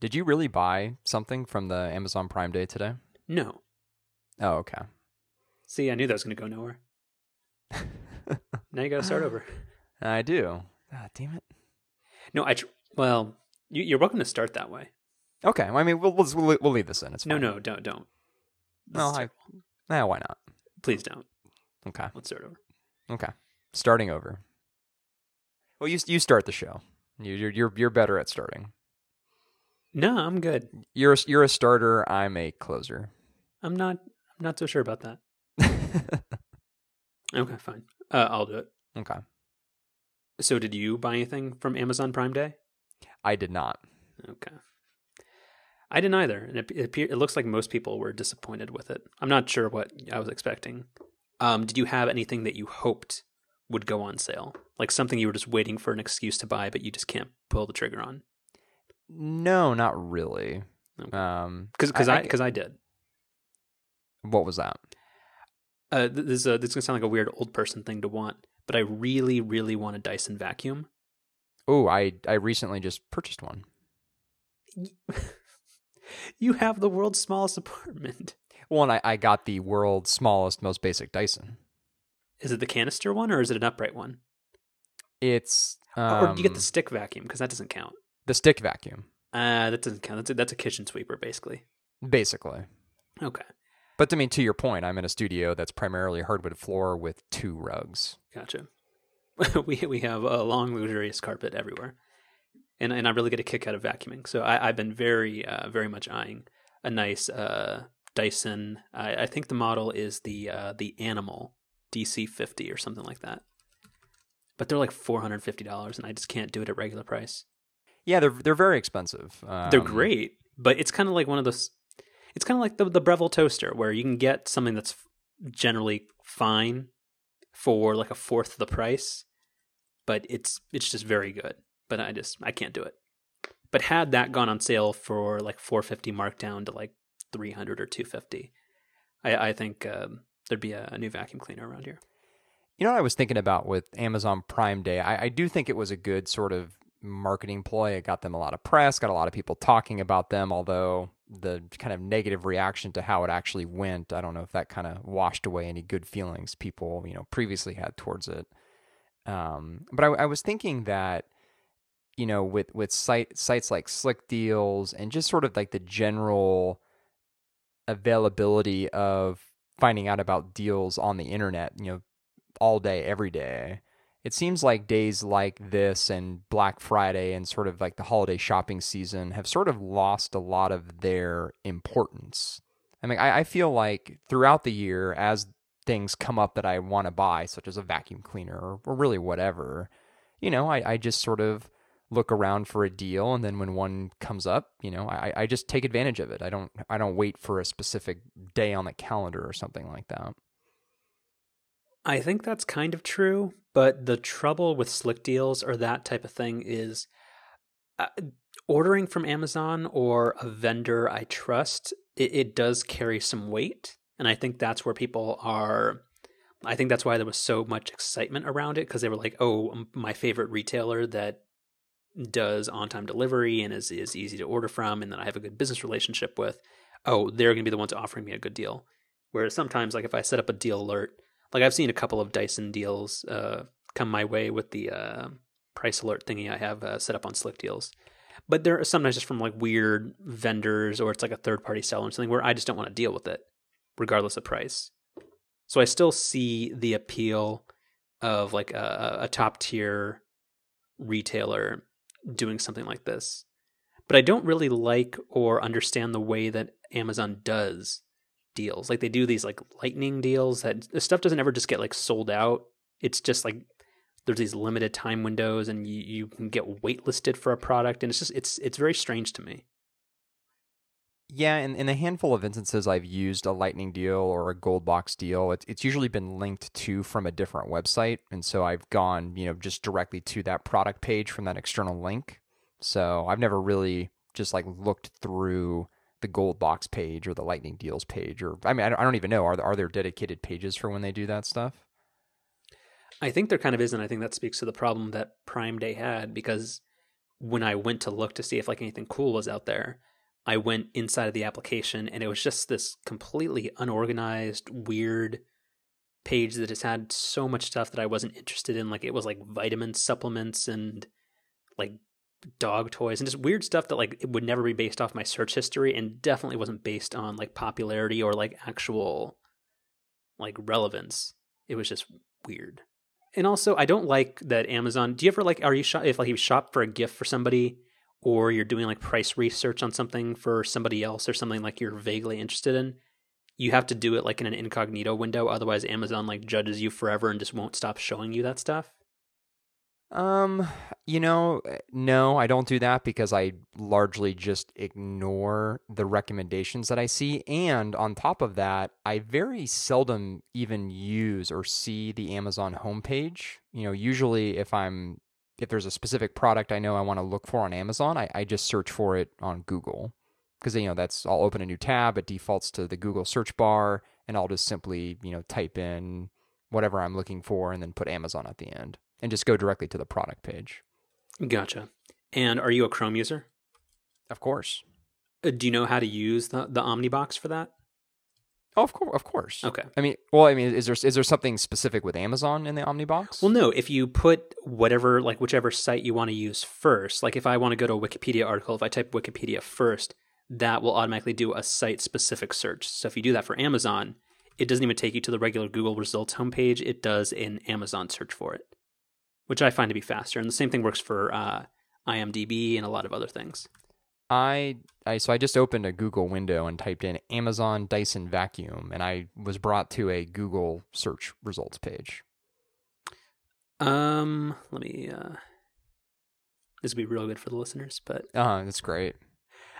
Did you really buy something from the Amazon Prime Day today? No. Oh, okay. See, I knew that was going to go nowhere. now you got to start over. I do. Ah, damn it. No, I. Tr- well, you, you're welcome to start that way. Okay. Well, I mean, we'll, we'll we'll leave this in. It's No, fine. no, don't, don't. This No, is I. Nah, why not? Please don't. Okay. Let's start over. Okay. Starting over. Well, you you start the show. You, you're you're you're better at starting. No, I'm good. You're a, you're a starter. I'm a closer. I'm not. I'm not so sure about that. Okay, fine. Uh, I'll do it. okay. So, did you buy anything from Amazon Prime Day? I did not. Okay. I didn't either, and it, it, appear, it looks like most people were disappointed with it. I'm not sure what I was expecting. Um, did you have anything that you hoped would go on sale, like something you were just waiting for an excuse to buy, but you just can't pull the trigger on? No, not really. Um, Because because I because I, did. what was that? Uh, this is a, this is gonna sound like a weird old person thing to want, but I really really want a Dyson vacuum. Oh, I I recently just purchased one. you have the world's smallest apartment. Well, and I, I got the world's smallest, most basic Dyson. Is it the canister one or is it an upright one? It's or do you get the um, stick vacuum? Because that doesn't count. The stick vacuum, Uh, that doesn't count. That's a, that's a kitchen sweeper, basically. basically. Okay, But I mean, to your point, I'm in a studio that's primarily hardwood floor with two rugs. gotcha. we we have a long, luxurious carpet everywhere, and and I really get a kick out of vacuuming. So I, I've been very uh, very much eyeing a nice uh, Dyson. I, I think the model is the uh, the Animal DC fifty or something like that. But they're like four hundred fifty dollars, and I just can't do it at regular price. Yeah, they're they're very expensive. They're Um, great, but it's kind of like one of those. It's kind of like the the Breville toaster, where you can get something that's generally fine for like a fourth of the price, but it's it's just very good. But I just I can't do it. But had that gone on sale for like four fifty, marked down to like three hundred or two fifty, I I think um, there'd be a, a new vacuum cleaner around here. You know what I was thinking about with Amazon Prime Day? I, I do think it was a good sort of marketing ploy. It got them a lot of press, got a lot of people talking about them, although the kind of negative reaction to how it actually went, I don't know if that kind of washed away any good feelings people, you know, previously had towards it. Um, but I, I was thinking that, you know, with, with site, sites like Slick Deals and just sort of like the general availability of finding out about deals on the internet, you know, all day, every day. It seems like days like this and Black Friday and sort of like the holiday shopping season have sort of lost a lot of their importance. I mean, I, I feel like throughout the year, as things come up that I want to buy, such as a vacuum cleaner or, or really whatever, you know, I, I just sort of look around for a deal and then when one comes up, you know, I, I just take advantage of it. I don't I don't wait for a specific day on the calendar or something like that. I think that's kind of true, but the trouble with slick deals or that type of thing is uh, ordering from Amazon or a vendor I trust, it, it does carry some weight. And I think that's where people are. I think that's why there was so much excitement around it because they were like, oh, my favorite retailer that does on time delivery and is, is easy to order from and that I have a good business relationship with. Oh, they're going to be the ones offering me a good deal. Whereas sometimes, like if I set up a deal alert, like I've seen a couple of Dyson deals uh, come my way with the uh, price alert thingy I have uh, set up on Slick Deals, but they're sometimes just from like weird vendors or it's like a third party seller or something where I just don't want to deal with it, regardless of price. So I still see the appeal of like a, a top tier retailer doing something like this, but I don't really like or understand the way that Amazon does deals. Like they do these like lightning deals that the stuff doesn't ever just get like sold out. It's just like there's these limited time windows and you, you can get waitlisted for a product and it's just it's it's very strange to me. Yeah, in, in a handful of instances I've used a lightning deal or a gold box deal, it's it's usually been linked to from a different website. And so I've gone, you know, just directly to that product page from that external link. So I've never really just like looked through the gold box page or the lightning deals page or I mean I don't, I don't even know are there, are there dedicated pages for when they do that stuff? I think there kind of is and I think that speaks to the problem that Prime Day had because when I went to look to see if like anything cool was out there, I went inside of the application and it was just this completely unorganized, weird page that just had so much stuff that I wasn't interested in. Like it was like vitamin supplements and like dog toys and just weird stuff that like it would never be based off my search history and definitely wasn't based on like popularity or like actual like relevance. It was just weird. And also, I don't like that Amazon. Do you ever like? Are you shop if like you shop for a gift for somebody, or you're doing like price research on something for somebody else or something like you're vaguely interested in? You have to do it like in an incognito window, otherwise Amazon like judges you forever and just won't stop showing you that stuff. Um, you know, eh, no, I don't do that because I largely just ignore the recommendations that I see. And on top of that, I very seldom even use or see the Amazon homepage. You know, usually if I'm if there's a specific product I know I want to look for on Amazon, I, I just search for it on Google. Because you know, that's I'll open a new tab, it defaults to the Google search bar, and I'll just simply, you know, type in whatever I'm looking for and then put Amazon at the end and just go directly to the product page. Gotcha. And are you a Chrome user? Of course. Uh, do you know how to use the the Omnibox for that? Oh, of course, of course. Okay. I mean, well, I mean, is there is there something specific with Amazon in the Omnibox? Well, no. If you put whatever, like whichever site you want to use first, like if I want to go to a Wikipedia article, if I type Wikipedia first, that will automatically do a site specific search. So if you do that for Amazon, it doesn't even take you to the regular Google results homepage. It does an Amazon search for it which I find to be faster. And the same thing works for uh, IMDb and a lot of other things. I, I so I just opened a Google window and typed in Amazon Dyson vacuum, and I was brought to a Google search results page. Um, let me. Uh, this would be real good for the listeners, but uh, that's great.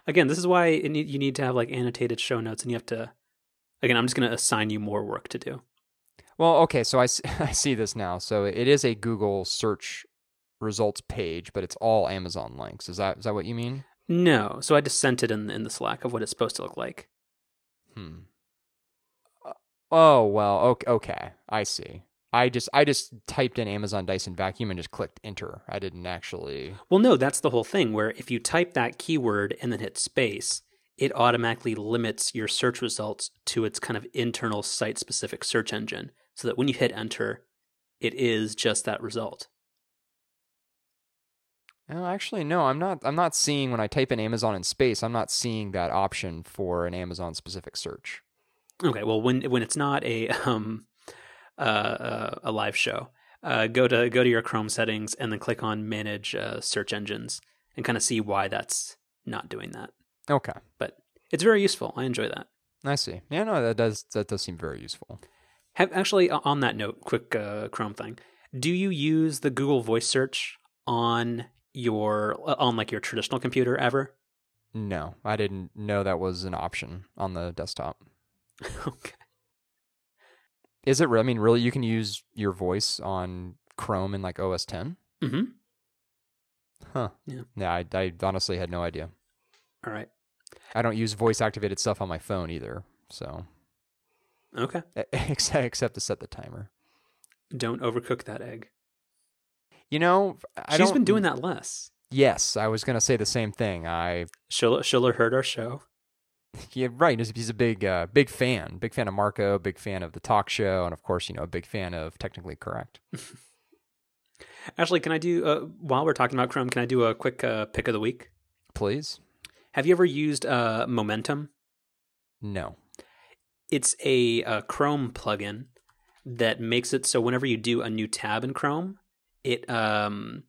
Again, this is why need, you need to have like annotated show notes, and you have to. Again, I'm just going to assign you more work to do. Well, okay, so I, I see this now. So it is a Google search results page, but it's all Amazon links. Is that is that what you mean? No. So I just sent it in in the Slack of what it's supposed to look like. Hmm. Uh, oh well. Okay. Okay. I see. I just I just typed in Amazon Dyson vacuum and just clicked enter. I didn't actually. Well, no, that's the whole thing. Where if you type that keyword and then hit space, it automatically limits your search results to its kind of internal site specific search engine so that when you hit enter, it is just that result. No, actually, no. I'm not. I'm not seeing when I type in Amazon in space. I'm not seeing that option for an Amazon specific search. Okay. Well, when when it's not a um uh, uh a live show, uh, go to go to your Chrome settings and then click on Manage uh, Search Engines and kind of see why that's not doing that. Okay. But it's very useful. I enjoy that. I see. Yeah, no, that does that does seem very useful. Have, actually, on that note, quick uh, Chrome thing. Do you use the Google Voice Search on your uh, on like your traditional computer ever? No, I didn't know that was an option on the desktop. okay. Is it? I mean, really, you can use your voice on Chrome in like OS 10. Mm-hmm. Huh. Yeah. Yeah. I, I honestly had no idea. All right. I don't use voice activated stuff on my phone either. So Okay. Except, except to set the timer. Don't overcook that egg. You know, I she's been doing that less. Yes, I was going to say the same thing. I Schiller, Schiller heard our show. Yeah, right. He's a big, uh, big fan, big fan of Marco, big fan of the talk show, and of course, you know, a big fan of Technically Correct. Ashley, can I do uh, while we're talking about Chrome? Can I do a quick uh, pick of the week? Please. Have you ever used uh, Momentum? No it's a, a Chrome plugin that makes it so whenever you do a new tab in Chrome, it um,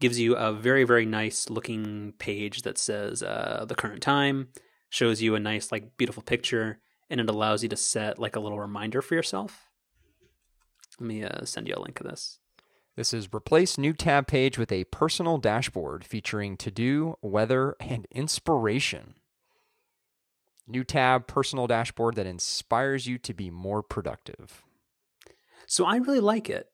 gives you a very very nice looking page that says uh, the current time, shows you a nice like beautiful picture, and it allows you to set like a little reminder for yourself. Let me uh, send you a link of this. This is replace new tab page with a personal dashboard featuring to do, weather, and inspiration. New tab, personal dashboard that inspires you to be more productive. So I really like it.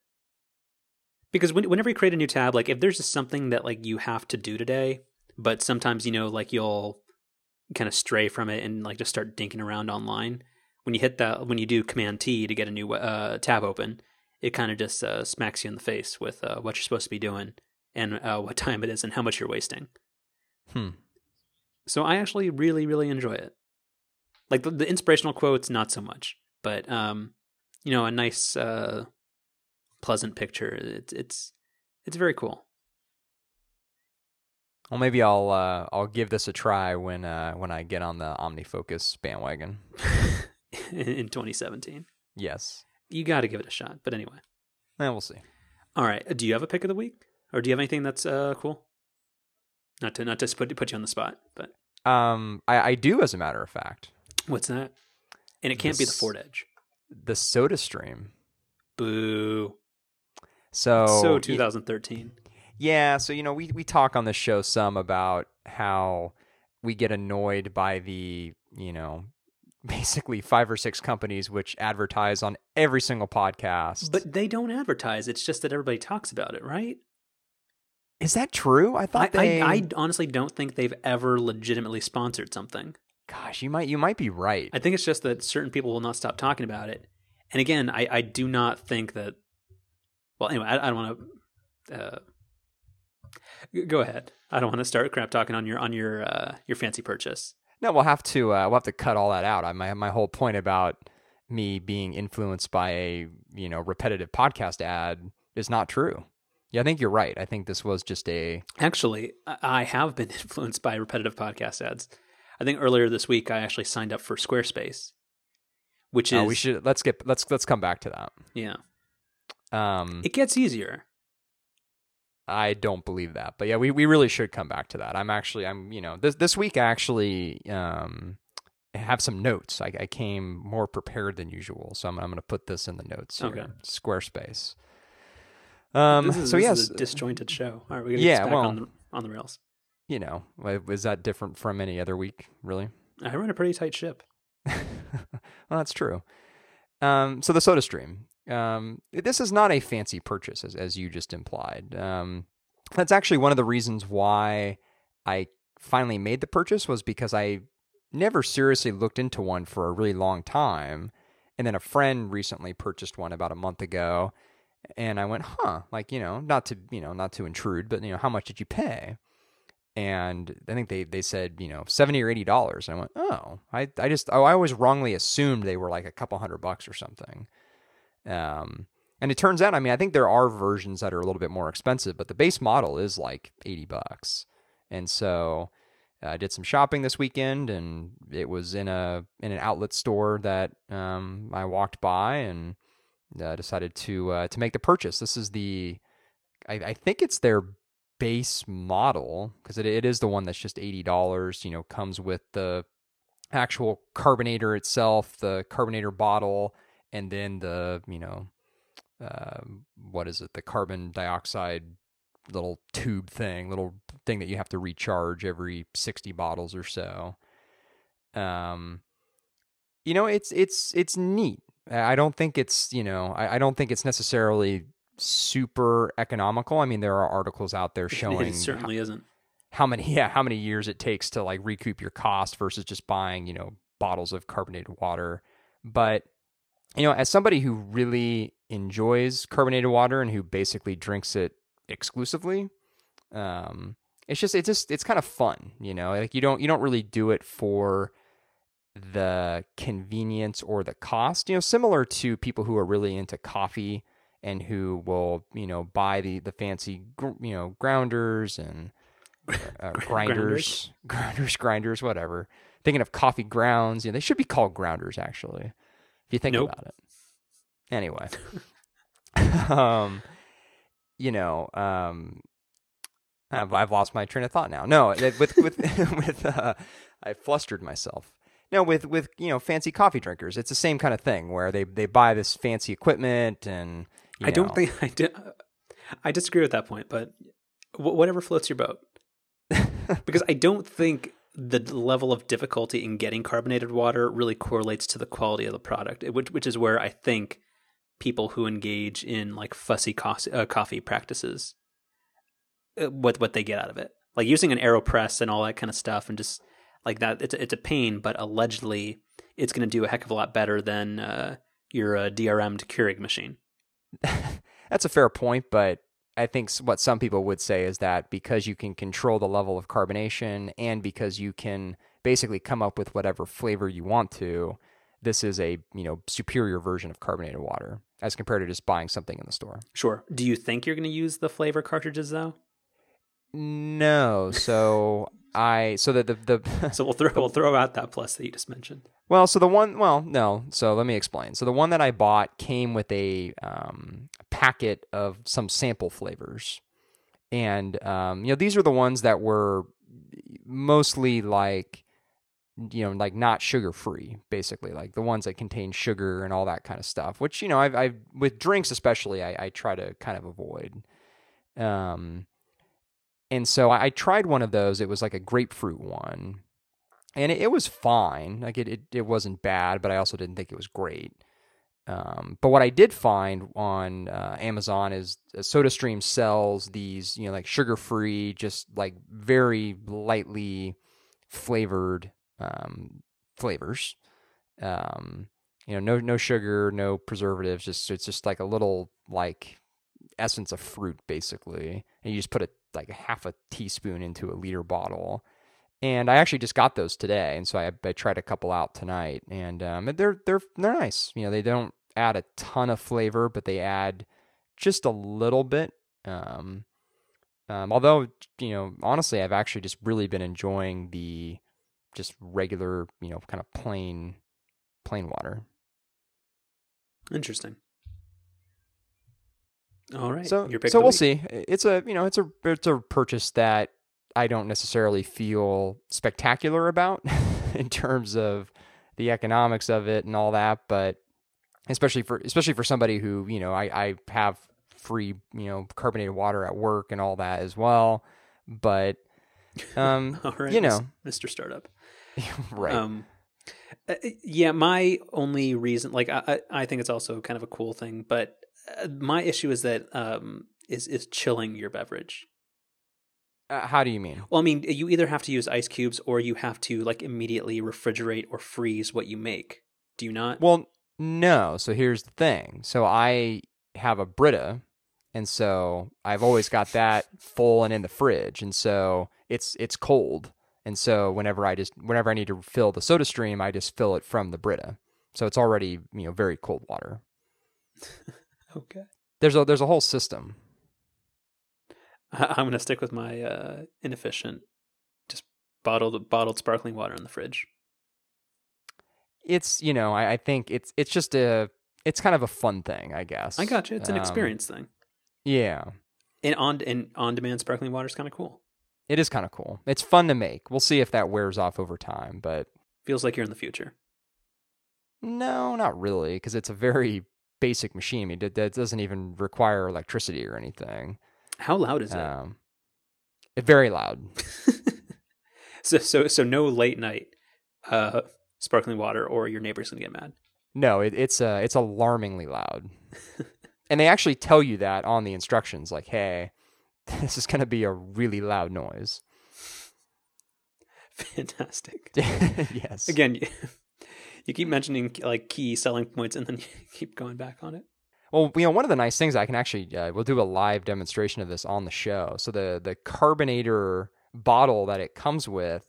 Because when, whenever you create a new tab, like if there's just something that like you have to do today, but sometimes you know like you'll kind of stray from it and like just start dinking around online. When you hit that, when you do Command T to get a new uh, tab open, it kind of just uh, smacks you in the face with uh, what you're supposed to be doing, and uh, what time it is and how much you're wasting. Hmm. So I actually really, really enjoy it. Like the, the inspirational quotes, not so much, but um, you know, a nice, uh, pleasant picture. It's it's it's very cool. Well, maybe I'll uh, I'll give this a try when uh, when I get on the OmniFocus bandwagon. in 2017. Yes. You got to give it a shot. But anyway. Eh, we'll see. All right. Do you have a pick of the week, or do you have anything that's uh, cool? Not to not to put put you on the spot, but um, I, I do, as a matter of fact. What's that? And it can't be the Ford Edge. The Soda Stream. Boo. So so 2013. Yeah, so you know, we we talk on the show some about how we get annoyed by the, you know, basically five or six companies which advertise on every single podcast. But they don't advertise. It's just that everybody talks about it, right? Is that true? I thought I, they. I, I honestly don't think they've ever legitimately sponsored something. Gosh, you might you might be right. I think it's just that certain people will not stop talking about it. And again, I, I do not think that. Well, anyway, I, I don't want to. Uh, go ahead. I don't want to start crap talking on your on your uh, your fancy purchase. No, we'll have to uh, we'll have to cut all that out. I, my my whole point about me being influenced by a you know repetitive podcast ad is not true. Yeah, I think you're right. I think this was just a. Actually, I have been influenced by repetitive podcast ads. I think earlier this week I actually signed up for Squarespace, which is oh, we should let's get let's let's come back to that. Yeah, um, it gets easier. I don't believe that, but yeah, we, we really should come back to that. I'm actually I'm you know this this week I actually um have some notes. I, I came more prepared than usual, so I'm I'm going to put this in the notes. Here. Okay, Squarespace. Um, is, so this yes, is a disjointed show. All right, we're gonna yeah, get back well, on the on the rails. You know, is that different from any other week? Really? I run a pretty tight ship. well, that's true. Um, so the Soda Stream. Um, this is not a fancy purchase, as as you just implied. Um, that's actually one of the reasons why I finally made the purchase was because I never seriously looked into one for a really long time, and then a friend recently purchased one about a month ago and I went, huh, like, you know, not to, you know, not to intrude, but, you know, how much did you pay? And I think they, they said, you know, 70 or $80. And I went, oh, I, I just, oh, I always wrongly assumed they were like a couple hundred bucks or something. Um, and it turns out, I mean, I think there are versions that are a little bit more expensive, but the base model is like 80 bucks. And so I did some shopping this weekend and it was in a, in an outlet store that, um, I walked by and, uh, decided to uh, to make the purchase. This is the, I, I think it's their base model because it, it is the one that's just eighty dollars. You know, comes with the actual carbonator itself, the carbonator bottle, and then the you know, uh, what is it? The carbon dioxide little tube thing, little thing that you have to recharge every sixty bottles or so. Um, you know, it's it's it's neat. I don't think it's, you know, I, I, don't think it's necessarily super economical. I mean, there are articles out there showing it certainly how, isn't how many, yeah, how many years it takes to like recoup your cost versus just buying, you know, bottles of carbonated water. But, you know, as somebody who really enjoys carbonated water and who basically drinks it exclusively, um, it's just, it's just, it's kind of fun, you know, like you don't, you don't really do it for, the convenience or the cost. You know, similar to people who are really into coffee and who will, you know, buy the the fancy, you know, grounders and uh, grinders, grounders, grinders, whatever. Thinking of coffee grounds, you know, they should be called grounders actually, if you think nope. about it. Anyway, um, you know, um, I've, I've lost my train of thought now. No, with with with uh, I flustered myself. No, with with you know fancy coffee drinkers, it's the same kind of thing where they they buy this fancy equipment and. I don't think I did. I disagree with that point, but whatever floats your boat. because I don't think the level of difficulty in getting carbonated water really correlates to the quality of the product, which which is where I think people who engage in like fussy coffee, uh, coffee practices uh, what what they get out of it, like using an Aeropress and all that kind of stuff, and just like that. It's a, it's a pain, but allegedly it's going to do a heck of a lot better than uh, your uh, DRM'd Keurig machine. That's a fair point, but I think what some people would say is that because you can control the level of carbonation and because you can basically come up with whatever flavor you want to, this is a you know superior version of carbonated water as compared to just buying something in the store. Sure. Do you think you're going to use the flavor cartridges though? No. So I so that the the so we'll throw we'll throw out that plus that you just mentioned. Well, so the one well no. So let me explain. So the one that I bought came with a um, packet of some sample flavors, and um, you know these are the ones that were mostly like you know like not sugar free basically like the ones that contain sugar and all that kind of stuff which you know i've, I've with drinks especially I, I try to kind of avoid um and so I, I, tried one of those it was like a grapefruit one and it, it was fine like it, it, it wasn't bad but i also didn't think it was great um, but what I did find on uh, Amazon is uh, SodaStream sells these, you know, like sugar free, just like very lightly flavored um, flavors. Um, you know, no no sugar, no preservatives. Just it's just like a little like essence of fruit, basically. And you just put a like a half a teaspoon into a liter bottle. And I actually just got those today, and so I, I tried a couple out tonight, and um, they're they're they're nice. You know, they don't add a ton of flavor, but they add just a little bit. Um, um, although you know, honestly, I've actually just really been enjoying the just regular, you know, kind of plain plain water. Interesting. All right. So so we'll week. see. It's a you know it's a it's a purchase that I don't necessarily feel spectacular about in terms of the economics of it and all that, but especially for especially for somebody who you know I I have free you know carbonated water at work and all that as well, but um you know Mr. Startup. right. Um, uh, yeah, my only reason, like, I, I think it's also kind of a cool thing, but my issue is that um, is is chilling your beverage. Uh, how do you mean? Well, I mean, you either have to use ice cubes or you have to like immediately refrigerate or freeze what you make. Do you not? Well, no. So here's the thing. So I have a Brita, and so I've always got that full and in the fridge, and so it's it's cold. And so whenever I just whenever I need to fill the soda stream, I just fill it from the Brita. So it's already, you know, very cold water. okay. There's a there's a whole system. I'm going to stick with my uh, inefficient just bottled bottled sparkling water in the fridge. It's, you know, I, I think it's it's just a it's kind of a fun thing, I guess. I got you. It's an um, experience thing. Yeah. And on and on demand sparkling water is kind of cool. It is kind of cool. It's fun to make. We'll see if that wears off over time, but feels like you're in the future. No, not really, because it's a very basic machine. I mean, it, it, doesn't even require electricity or anything. How loud is it? Um, it very loud. so, so, so no late night uh, sparkling water, or your neighbor's gonna get mad. No, it, it's uh, it's alarmingly loud, and they actually tell you that on the instructions, like, "Hey, this is going to be a really loud noise. Fantastic. yes. Again, you, keep mentioning like key selling points and then you keep going back on it. Well, you know, one of the nice things I can actually uh, we'll do a live demonstration of this on the show. So the the carbonator bottle that it comes with,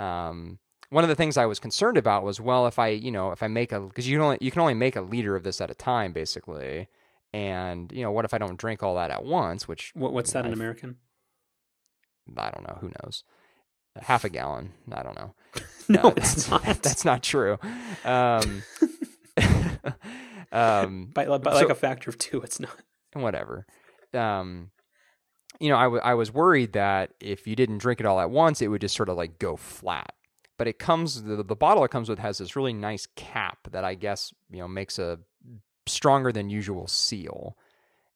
um, one of the things I was concerned about was well, if I you know if I make a because you can only you can only make a liter of this at a time basically, and you know, what if I don't drink all that at once? Which what's that in American? I don't know. Who knows? Half a gallon. I don't know. no, uh, it's not. That's not true. Um, um, by, by so, like a factor of two, it's not. Whatever. Um, you know, I, w- I was worried that if you didn't drink it all at once, it would just sort of like go flat. But it comes the, the bottle it comes with has this really nice cap that I guess you know makes a stronger than usual seal.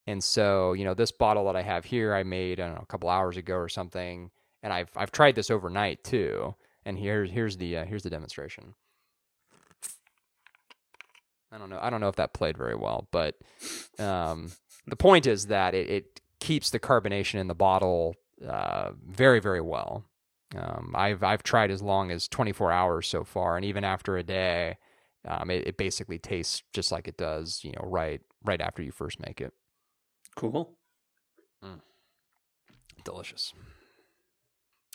And so, you know, this bottle that I have here, I made I don't know a couple hours ago or something, and I've I've tried this overnight too. And here's here's the uh, here's the demonstration. I don't know I don't know if that played very well, but um, the point is that it, it keeps the carbonation in the bottle uh, very very well. Um, I've I've tried as long as 24 hours so far, and even after a day, um, it, it basically tastes just like it does, you know, right right after you first make it. Cool. Delicious.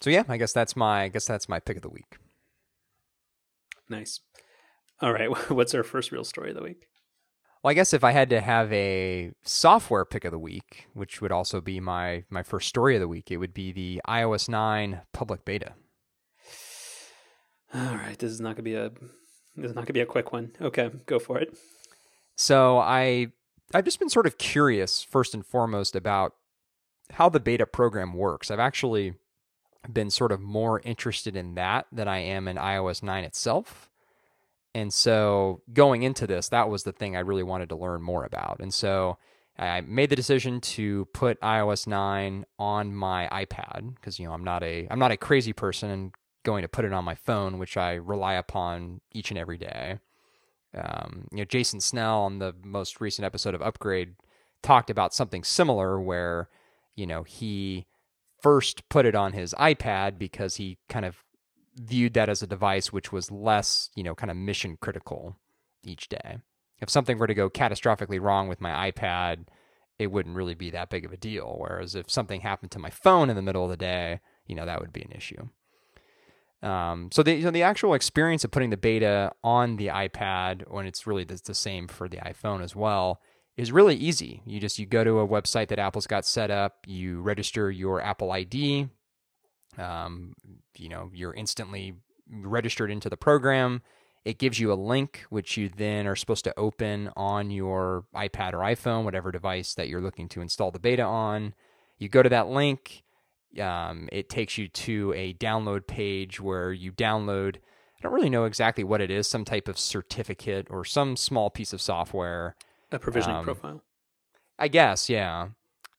So yeah, I guess that's my I guess that's my pick of the week. Nice. All right, what's our first real story of the week? Well, I guess if I had to have a software pick of the week, which would also be my my first story of the week, it would be the iOS 9 public beta. All right, this is not gonna be a this is not gonna be a quick one. Okay, go for it. So I I've just been sort of curious first and foremost about how the beta program works. I've actually been sort of more interested in that than I am in iOS 9 itself. And so going into this, that was the thing I really wanted to learn more about. And so I made the decision to put iOS 9 on my iPad because you know I'm not a I'm not a crazy person and going to put it on my phone, which I rely upon each and every day. Um, you know, Jason Snell on the most recent episode of Upgrade talked about something similar where you know he first put it on his iPad because he kind of viewed that as a device which was less, you know, kind of mission critical each day. If something were to go catastrophically wrong with my iPad, it wouldn't really be that big of a deal. Whereas if something happened to my phone in the middle of the day, you know, that would be an issue. Um, so the you know, the actual experience of putting the beta on the iPad when it's really the, the same for the iPhone as well is really easy. You just you go to a website that Apple's got set up, you register your Apple ID, um, you know, you're instantly registered into the program. It gives you a link, which you then are supposed to open on your iPad or iPhone, whatever device that you're looking to install the beta on. You go to that link. Um, it takes you to a download page where you download. I don't really know exactly what it is, some type of certificate or some small piece of software. A provisioning um, profile. I guess, yeah.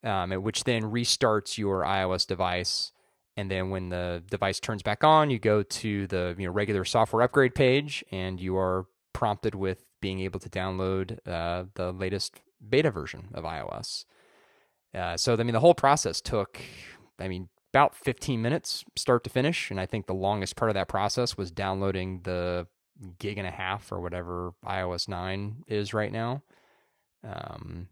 Um, which then restarts your iOS device and then when the device turns back on, you go to the you know regular software upgrade page, and you are prompted with being able to download uh, the latest beta version of iOS. Uh, so I mean, the whole process took, I mean, about 15 minutes start to finish, and I think the longest part of that process was downloading the gig and a half or whatever iOS 9 is right now. Um,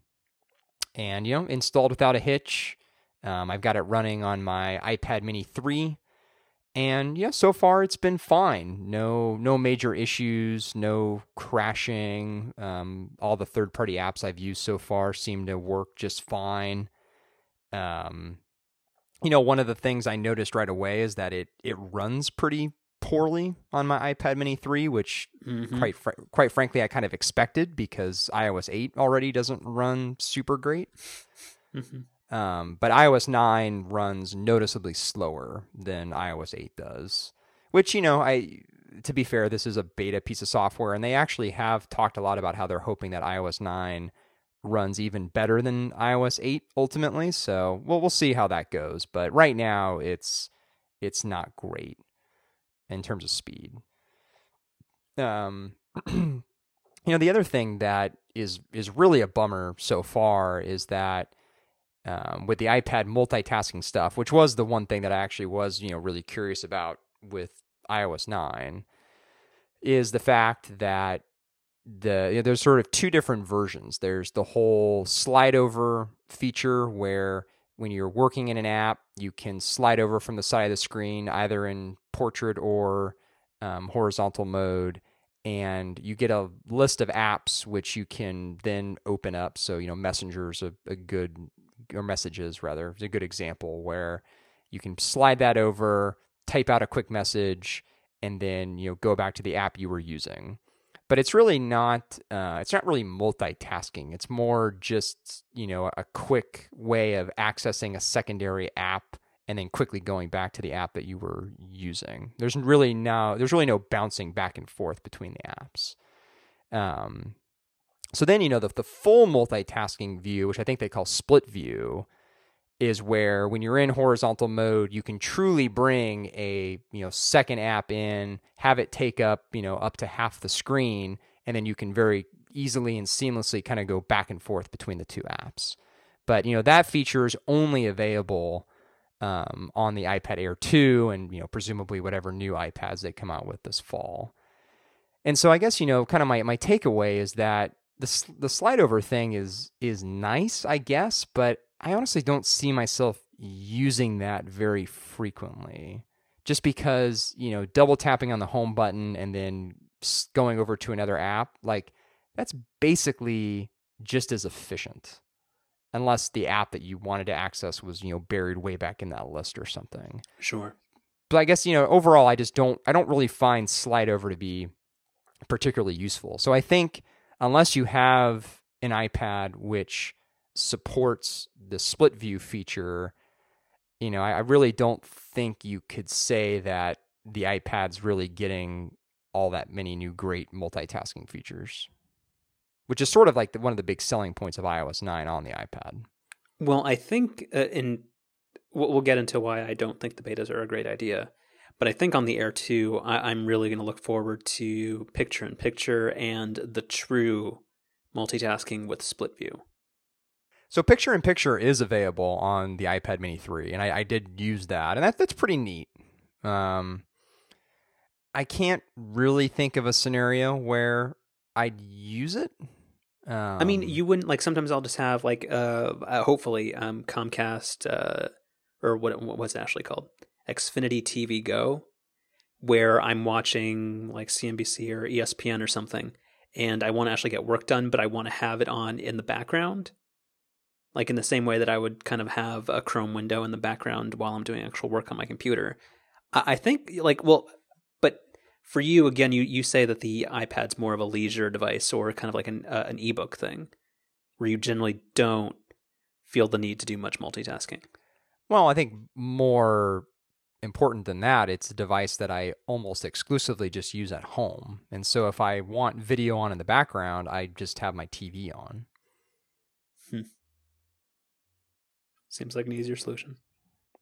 and you know, installed without a hitch. Um, I've got it running on my iPad Mini 3, and yeah, so far it's been fine. No, no major issues, no crashing. Um, all the third-party apps I've used so far seem to work just fine. Um, you know, one of the things I noticed right away is that it it runs pretty poorly on my iPad Mini 3, which mm-hmm. quite fr- quite frankly I kind of expected because iOS 8 already doesn't run super great. Mm-hmm. Um, but iOS 9 runs noticeably slower than iOS 8 does. Which, you know, I to be fair, this is a beta piece of software, and they actually have talked a lot about how they're hoping that iOS 9 runs even better than iOS 8 ultimately. So we'll we'll see how that goes. But right now, it's it's not great in terms of speed. Um, you know, the other thing that is is really a bummer so far is that um, with the iPad multitasking stuff, which was the one thing that I actually was, you know, really curious about with iOS 9, is the fact that the you know, there's sort of two different versions. There's the whole slide over feature where when you're working in an app, you can slide over from the side of the screen either in portrait or um, horizontal mode and you get a list of apps which you can then open up. So, you know, Messenger is a, a good or messages rather is a good example where you can slide that over, type out a quick message, and then you know go back to the app you were using. But it's really not uh, it's not really multitasking. It's more just you know a quick way of accessing a secondary app and then quickly going back to the app that you were using. There's really no there's really no bouncing back and forth between the apps. Um, so then, you know, the, the full multitasking view, which I think they call split view, is where when you're in horizontal mode, you can truly bring a, you know, second app in, have it take up, you know, up to half the screen, and then you can very easily and seamlessly kind of go back and forth between the two apps. But, you know, that feature is only available um, on the iPad Air 2 and, you know, presumably whatever new iPads they come out with this fall. And so I guess, you know, kind of my, my takeaway is that the the slide over thing is is nice, I guess, but I honestly don't see myself using that very frequently. Just because, you know, double tapping on the home button and then going over to another app, like that's basically just as efficient. Unless the app that you wanted to access was, you know, buried way back in that list or something. Sure. But I guess, you know, overall I just don't I don't really find slide over to be particularly useful. So I think unless you have an iPad which supports the split view feature, you know, I, I really don't think you could say that the iPad's really getting all that many new great multitasking features, which is sort of like the, one of the big selling points of iOS 9 on the iPad. Well, I think uh, in we'll get into why I don't think the betas are a great idea. But I think on the Air 2, I, am really going to look forward to picture in picture and the true multitasking with split view. So picture in picture is available on the iPad Mini 3, and I, I did use that, and that, that's pretty neat. Um, I can't really think of a scenario where I'd use it. Um, I mean, you wouldn't like. Sometimes I'll just have like, uh, uh hopefully, um, Comcast, uh, or what what was it actually called, Xfinity TV Go, where I'm watching like CNBC or ESPN or something, and I want to actually get work done, but I want to have it on in the background like in the same way that I would kind of have a Chrome window in the background while I'm doing actual work on my computer. I, think like well, but for you again, you you say that the iPad's more of a leisure device or kind of like an uh, an ebook thing, where you generally don't feel the need to do much multitasking. Well, I think more important than that, it's a device that I almost exclusively just use at home. And so if I want video on in the background, I just have my TV on. Hmm. Seems like an easier solution.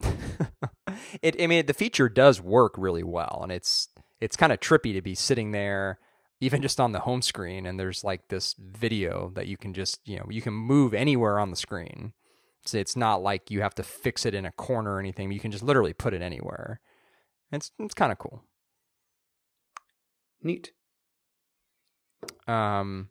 it I mean the feature does work really well and it's it's kind of trippy to be sitting there even just on the home screen and there's like this video that you can just, you know, you can move anywhere on the screen. So it's not like you have to fix it in a corner or anything. You can just literally put it anywhere. It's it's kind of cool. Neat. Um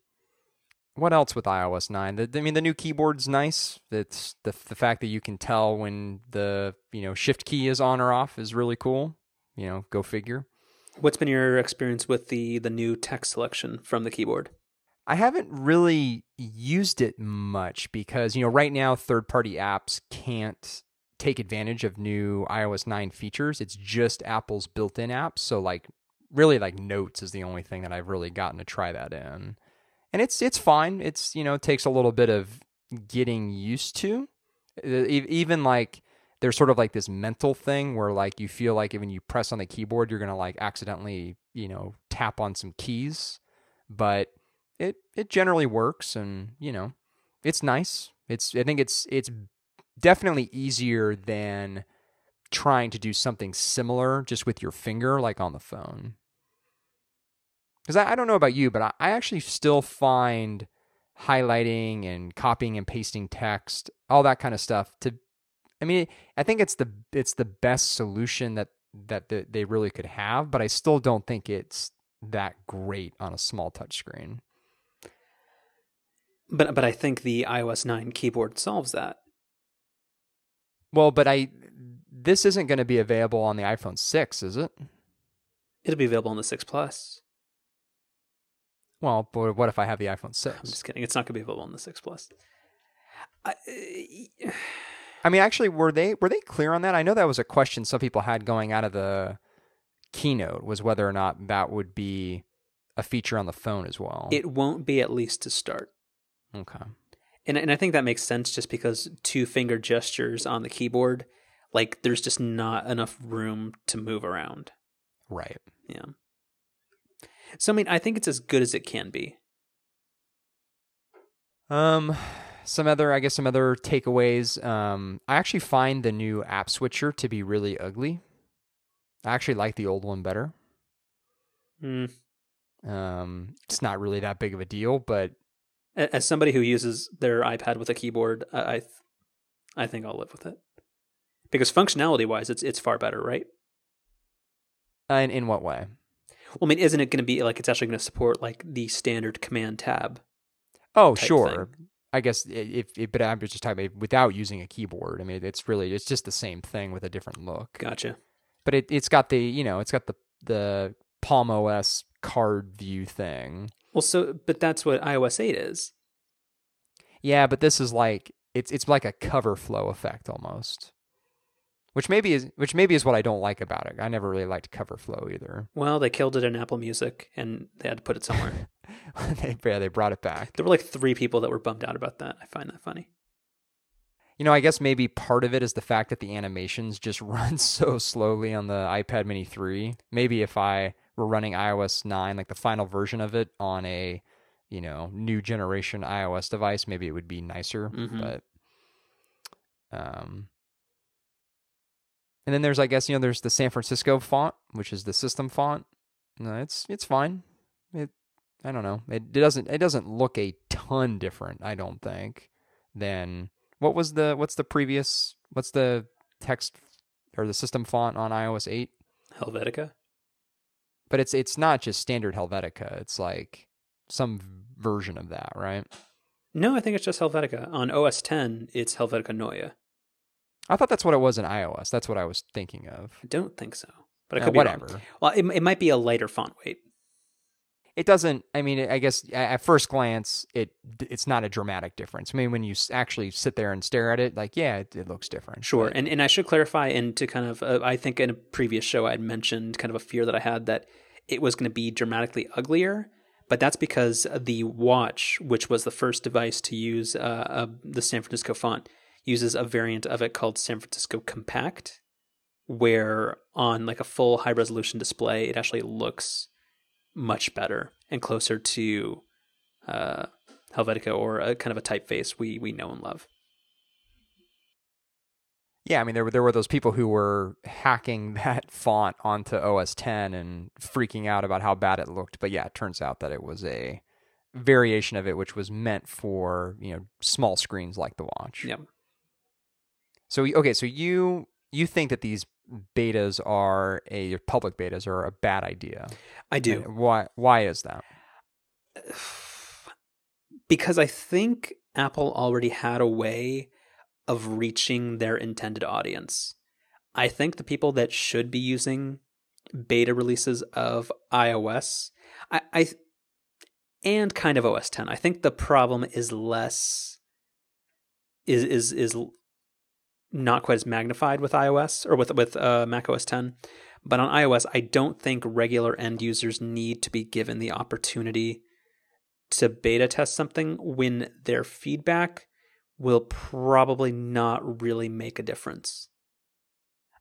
what else with iOS 9? The, I mean, the new keyboard's nice. It's the the fact that you can tell when the you know shift key is on or off is really cool. You know, go figure. What's been your experience with the the new text selection from the keyboard? I haven't really used it much because you know right now third party apps can't take advantage of new iOS 9 features. It's just Apple's built-in apps. So like really like Notes is the only thing that I've really gotten to try that in and it's it's fine. It's you know it takes a little bit of getting used to. Even like there's sort of like this mental thing where like you feel like when you press on the keyboard you're gonna like accidentally you know tap on some keys, but it it generally works and you know it's nice. It's I think it's it's definitely easier than trying to do something similar just with your finger like on the phone because I, I, don't know about you, but I, I actually still find highlighting and copying and pasting text, all that kind of stuff to I mean, I think it's the it's the best solution that that the, they really could have, but I still don't think it's that great on a small touchscreen. But but I think the iOS 9 keyboard solves that. Well, but I this isn't going to be available on the iPhone 6, is it? It'll be available on the 6 Plus. Well, but what if I have the iPhone 6? I'm just kidding. It's not going to be available on the 6 Plus. I, I mean, actually, were they were they clear on that? I know that was a question some people had going out of the keynote was whether or not that would be a feature on the phone as well. It won't be at least to start. Okay. And and I think that makes sense just because two finger gestures on the keyboard, like there's just not enough room to move around. Right. Yeah. So I mean, I think it's as good as it can be. Um, some other, I guess, some other takeaways. Um, I actually find the new app switcher to be really ugly. I actually like the old one better. Hmm. Um, it's not really that big of a deal, but as somebody who uses their iPad with a keyboard, I, I think I'll live with it because functionality wise, it's it's far better, right? Uh, in in what way? Well, I mean, isn't it going to be like it's actually going to support like the standard command tab? Oh, sure. Thing? I guess if, if but I'm just talking about without using a keyboard. I mean, it's really it's just the same thing with a different look. Gotcha. But it it's got the you know it's got the the Palm OS card view thing. Well, so but that's what iOS 8 is. Yeah, but this is like it's it's like a cover flow effect almost. Which maybe is which maybe is what I don't like about it. I never really liked cover flow either. Well, they killed it in Apple Music and they had to put it somewhere. they, yeah, they brought it back. There were like three people that were bummed out about that. I find that funny. You know, I guess maybe part of it is the fact that the animations just run so slowly on the iPad Mini 3. Maybe if I were running iOS 9, like the final version of it on a, you know, new generation iOS device, maybe it would be nicer. Mhm. But um and then there's I guess, you know, there's the San Francisco font, which is the system font. No, it's it's fine. It I don't know. It, it doesn't it doesn't look a ton different, I don't think, than what was the what's the previous what's the text or the system font on iOS 8? Helvetica. But it's it's not just standard Helvetica. It's like some version of that, right? No, I think it's just Helvetica. On OS 10, it's Helvetica Neue. I thought that's what it was in iOS. That's what I was thinking of. I don't think so, but I Uh, could be wrong. whatever. Well, it, it might be a lighter font weight. It doesn't. I mean, I guess at first glance, it it's not a dramatic difference. I mean, when you actually sit there and stare at it, like, yeah, it, it looks different. Sure, but- and and I should clarify, and to kind of, uh, I think in a previous show I had mentioned kind of a fear that I had that it was going to be dramatically uglier, but that's because the watch, which was the first device to use uh, uh, the San Francisco font, uses a variant of it called San Francisco Compact, where on like a full high resolution display, it actually looks much better and closer to uh, Helvetica or a kind of a typeface we we know and love. Yeah, I mean there were there were those people who were hacking that font onto OS 10 and freaking out about how bad it looked. But yeah, it turns out that it was a variation of it which was meant for, you know, small screens like the watch. Yep. So okay, so you you think that these betas are a public betas are a bad idea. I do. And Why why is that? because I think Apple already had a way of reaching their intended audience. I think the people that should be using beta releases of iOS, I, I and kind of OS 10. I think the problem is less is is is not quite as magnified with iOS or with with uh, Mac OS 10. But on iOS, I don't think regular end users need to be given the opportunity to beta test something when their feedback will probably not really make a difference.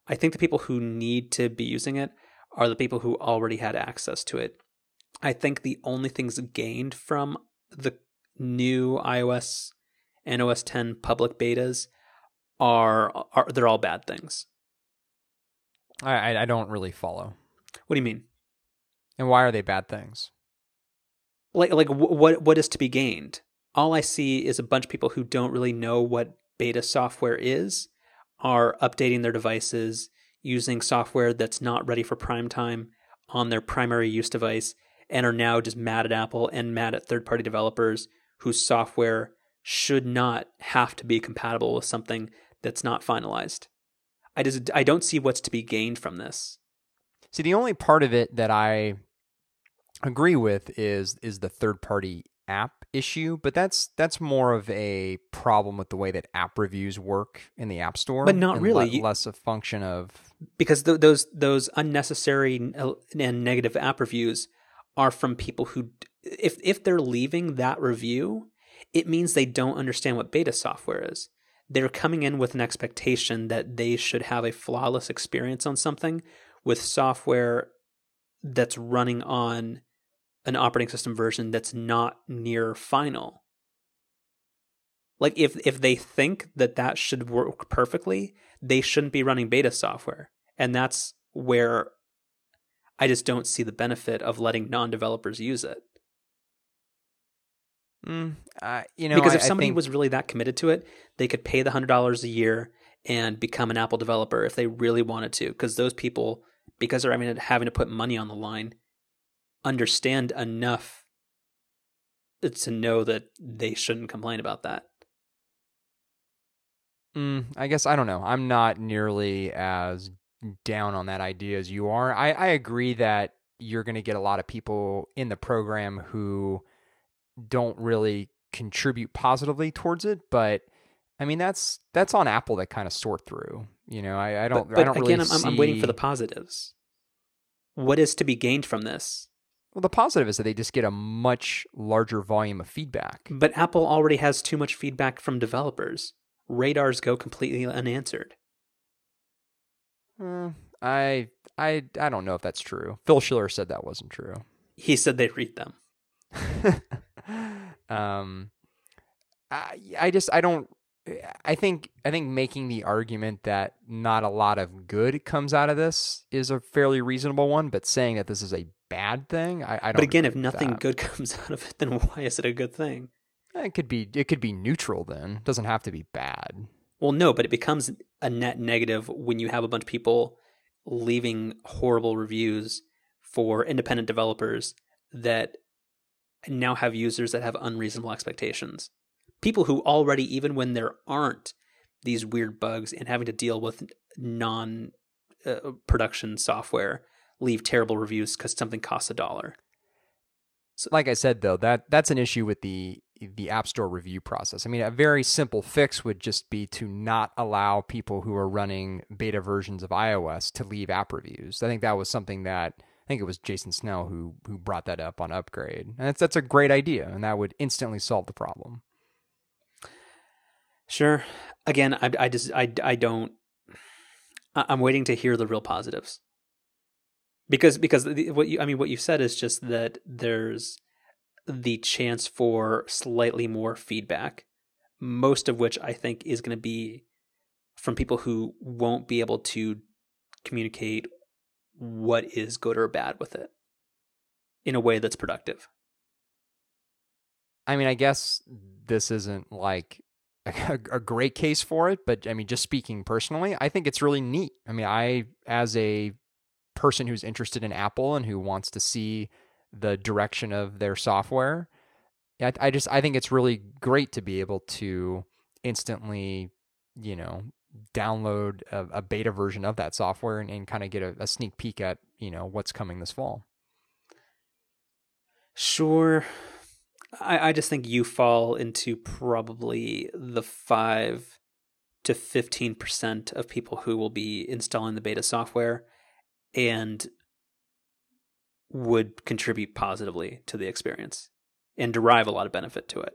I think the people who need to be using it are the people who already had access to it. I think the only things gained from the new iOS and OS 10 public betas are, are they're all bad things. I I- don't really follow. What do you mean? And why are they bad things? like like what what is to be gained all i see is a bunch of people who don't really know what beta software is are updating their devices using software that's not ready for prime time on their primary use device and are now just mad at apple and mad at third party developers whose software should not have to be compatible with something that's not finalized. I just i don't see what's to be gained from this. See, the only part of it that I agree with is is the third party app issue, but that's that's more of a problem with the way that app reviews work in the App Store, But not really. le- less a function of because th- those those unnecessary and negative app reviews are from people who if if they're leaving that review it means they don't understand what beta software is they're coming in with an expectation that they should have a flawless experience on something with software that's running on an operating system version that's not near final. Like if if they think that that should work perfectly they shouldn't be running beta software. And that's where i just don't see the benefit of letting non-developers use it mm, uh, you know because I- if somebody think- was really that committed to it they could pay the $100 a year and become an apple developer if they really wanted to because those people because they're having to, having to put money on the line understand enough to know that they shouldn't complain about that. Mm, I guess I don't know. I'm not nearly as down on that idea as you are. I, I agree that you're going to get a lot of people in the program who don't really contribute positively towards it, but I mean that's that's on Apple to kind of sort through. You know, I, I don't. But, but I don't again, really I'm, see... I'm waiting for the positives. What is to be gained from this? Well, the positive is that they just get a much larger volume of feedback. But Apple already has too much feedback from developers. Radars go completely unanswered. Uh, I I I don't know if that's true. Phil Schiller said that wasn't true. He said they read them. um, I I just I don't. I think I think making the argument that not a lot of good comes out of this is a fairly reasonable one, but saying that this is a bad thing, I, I don't. But again, if nothing that. good comes out of it, then why is it a good thing? it could be it could be neutral. Then it doesn't have to be bad. Well, no, but it becomes a net negative when you have a bunch of people leaving horrible reviews for independent developers that now have users that have unreasonable expectations. People who already, even when there aren't these weird bugs and having to deal with non uh, production software, leave terrible reviews because something costs a dollar. So, like I said though, that that's an issue with the the App Store review process. I mean, a very simple fix would just be to not allow people who are running beta versions of iOS to leave app reviews. I think that was something that think it was Jason Snell who who brought that up on Upgrade. And that's that's a great idea and that would instantly solve the problem. Sure. Again, I, I just I, I don't. I'm waiting to hear the real positives. Because because the, what you I mean what you said is just that there's the chance for slightly more feedback, most of which I think is going to be from people who won't be able to communicate what is good or bad with it in a way that's productive. I mean, I guess this isn't like a, a great case for it, but I mean, just speaking personally, I think it's really neat. I mean, I, as a person who's interested in Apple and who wants to see the direction of their software, I, I just, I think it's really great to be able to instantly, you know, download a, a beta version of that software and, and kind of get a, a sneak peek at, you know, what's coming this fall. Sure. I, I just think you fall into probably the five to fifteen percent of people who will be installing the beta software and would contribute positively to the experience and derive a lot of benefit to it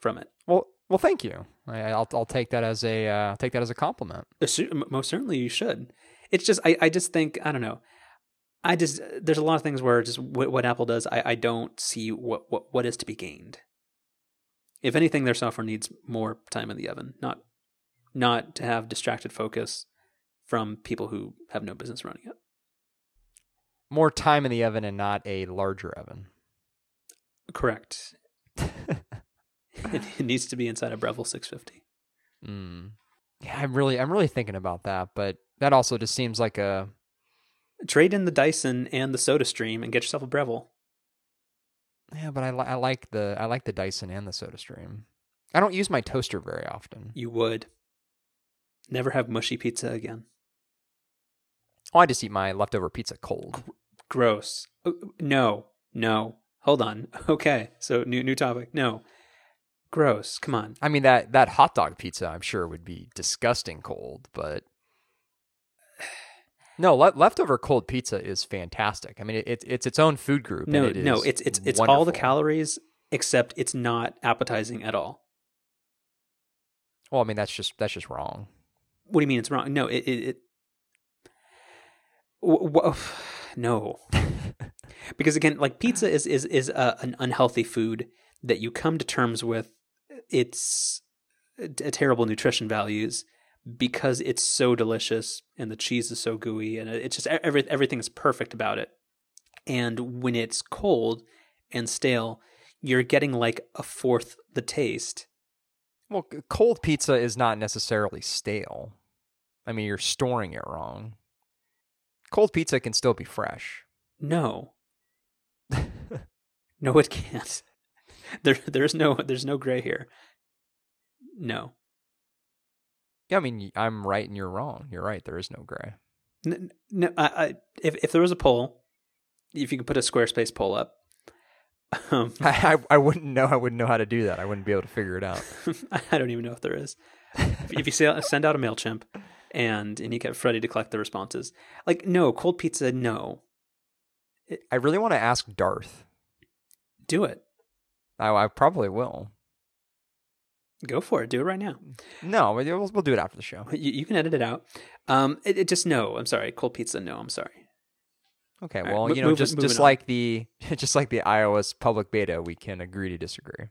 from it. Well, well, thank you. I, I'll, I'll take that as a, uh, take that as a compliment. Most certainly, you should. It's just I, I just think I don't know. I just there's a lot of things where just what, what Apple does, I, I don't see what, what what is to be gained. If anything, their software needs more time in the oven, not not to have distracted focus from people who have no business running it. More time in the oven and not a larger oven. Correct. it, it needs to be inside a Breville 650. Mm. Yeah, I'm really, I'm really thinking about that, but that also just seems like a. Trade in the Dyson and the Soda Stream and get yourself a Breville. Yeah, but I, li- I like the, I like the Dyson and the Soda Stream. I don't use my toaster very often. You would never have mushy pizza again. Oh, I just eat my leftover pizza cold. Gross. Uh, No, no. Hold on. Okay, so new new topic. No, gross. Come on. I mean that that hot dog pizza, I'm sure would be disgusting cold, but no, le- leftover cold pizza is fantastic. I mean, it, it, it's its own food group. No, and it no. It's it's it's all the calories except it's not appetizing at all. Well, I mean that's just that's just wrong. What do you mean it's wrong? No, it it. it w- w- oh, no, because again, like pizza is is is a, an unhealthy food that you come to terms with its terrible nutrition values because it's so delicious and the cheese is so gooey and it's just every everything is perfect about it. And when it's cold and stale, you're getting like a fourth the taste. Well, cold pizza is not necessarily stale. I mean, you're storing it wrong. Cold pizza can still be fresh. No. no, it can't. there there's no there's no gray here. No. Yeah, I mean, I'm right and you're wrong. You're right. There is no gray. No, no I, I, if if there was a poll, if you could put a Squarespace poll up, um, I, I wouldn't know. I wouldn't know how to do that. I wouldn't be able to figure it out. I don't even know if there is. if you say, send out a Mailchimp and and you get Freddie to collect the responses, like no cold pizza, no. It, I really want to ask Darth. Do it. I, I probably will. Go for it. Do it right now. No, we'll, we'll do it after the show. You, you can edit it out. Um, it, it, just no. I'm sorry. Cold pizza. No. I'm sorry. Okay. well, right, you know, just just on. like the just like the iOS public beta, we can agree to disagree.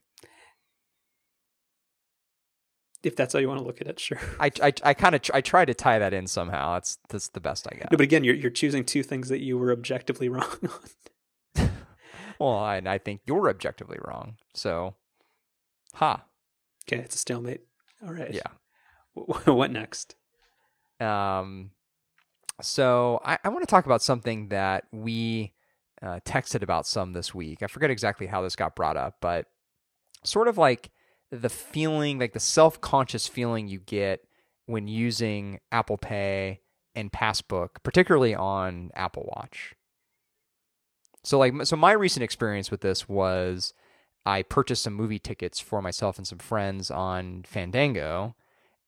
If that's how you want to look at it, sure. I I, I kind of tr- I try to tie that in somehow. That's that's the best I got. No, but again, you're you're choosing two things that you were objectively wrong on. Well, I I think you're objectively wrong. So, ha. Okay, it's a stalemate. All right. Yeah. what next? Um, so I, I want to talk about something that we uh, texted about some this week. I forget exactly how this got brought up, but sort of like the feeling, like the self conscious feeling you get when using Apple Pay and Passbook, particularly on Apple Watch. So like so my recent experience with this was I purchased some movie tickets for myself and some friends on Fandango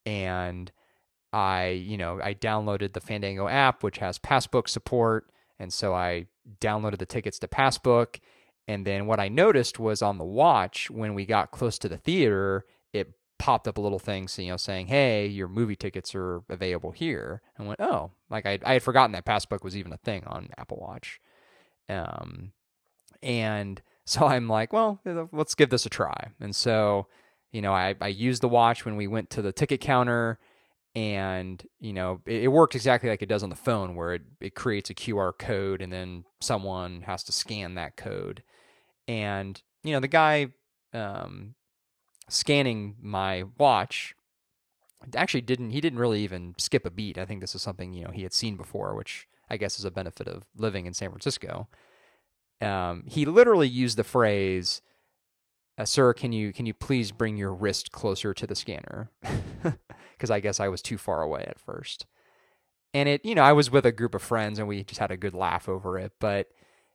and I, you know, I downloaded the Fandango app which has Passbook support and so I downloaded the tickets to Passbook and then what I noticed was on the watch when we got close to the theater, it popped up a little thing, so, you know, saying, "Hey, your movie tickets are available here." And went, "Oh, like I I had forgotten that Passbook was even a thing on Apple Watch." Um, and so I'm like, well, let's give this a try. And so, you know, I, I used the watch when we went to the ticket counter and, you know, it, it worked exactly like it does on the phone where it, it creates a QR code and then someone has to scan that code. And, you know, the guy um, scanning my watch actually didn't, he didn't really even skip a beat. I think this is something, you know, he had seen before, which I guess is a benefit of living in San Francisco um, he literally used the phrase, uh, "Sir, can you can you please bring your wrist closer to the scanner?" Because I guess I was too far away at first. And it, you know, I was with a group of friends and we just had a good laugh over it. But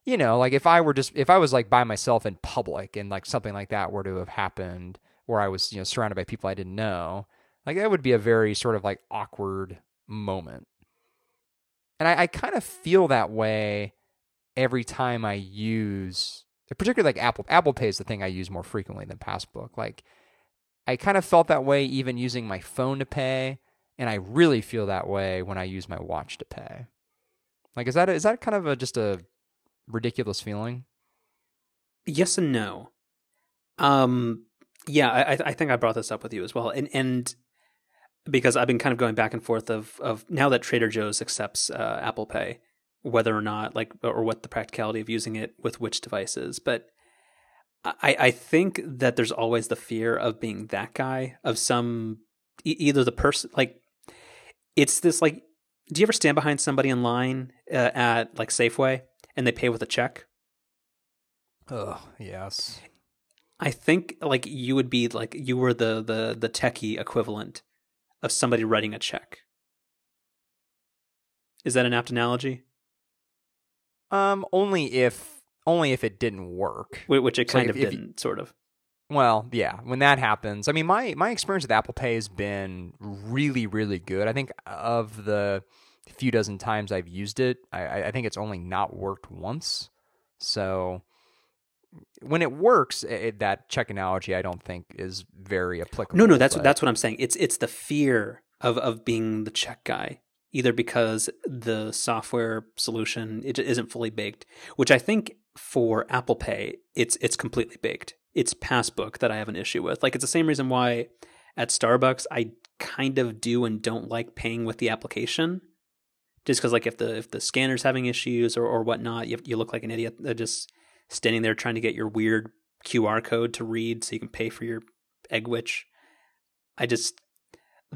you know, like if I were just if I was like by myself in public and like something like that were to have happened, where I was you know surrounded by people I didn't know, like that would be a very sort of like awkward moment. And I, I kind of feel that way every time I use, particularly like Apple Apple Pay is the thing I use more frequently than Passbook. Like I kind of felt that way even using my phone to pay, and I really feel that way when I use my watch to pay. Like is that is that kind of a just a ridiculous feeling? Yes and no. Um, yeah, I, I think I brought this up with you as well, and and because I've been kind of going back and forth of of now that Trader Joe's accepts uh, Apple Pay, whether or not like or what the practicality of using it with which devices but i i think that there's always the fear of being that guy of some e- either the person like it's this like do you ever stand behind somebody in line uh, at like safeway and they pay with a check? Oh yes. I think like you would be like you were the the the techie equivalent of somebody writing a check is that an apt analogy um, only if only if it didn't work, which it kind so of if, didn't, if, sort of. Well, yeah, when that happens, I mean, my my experience with Apple Pay has been really, really good. I think of the few dozen times I've used it, I, I think it's only not worked once. So when it works, it, that check analogy I don't think is very applicable. No, no, that's but... that's what I'm saying. It's it's the fear of of being the check guy either because the software solution it isn't fully baked, which I think for Apple Pay it's it's completely baked. It's Passbook that I have an issue with. Like it's the same reason why at Starbucks I kind of do and don't like paying with the application, just because like if the if the scanner's having issues or or whatnot, you you look like an idiot uh, just standing there trying to get your weird QR code to read so you can pay for your egg which I just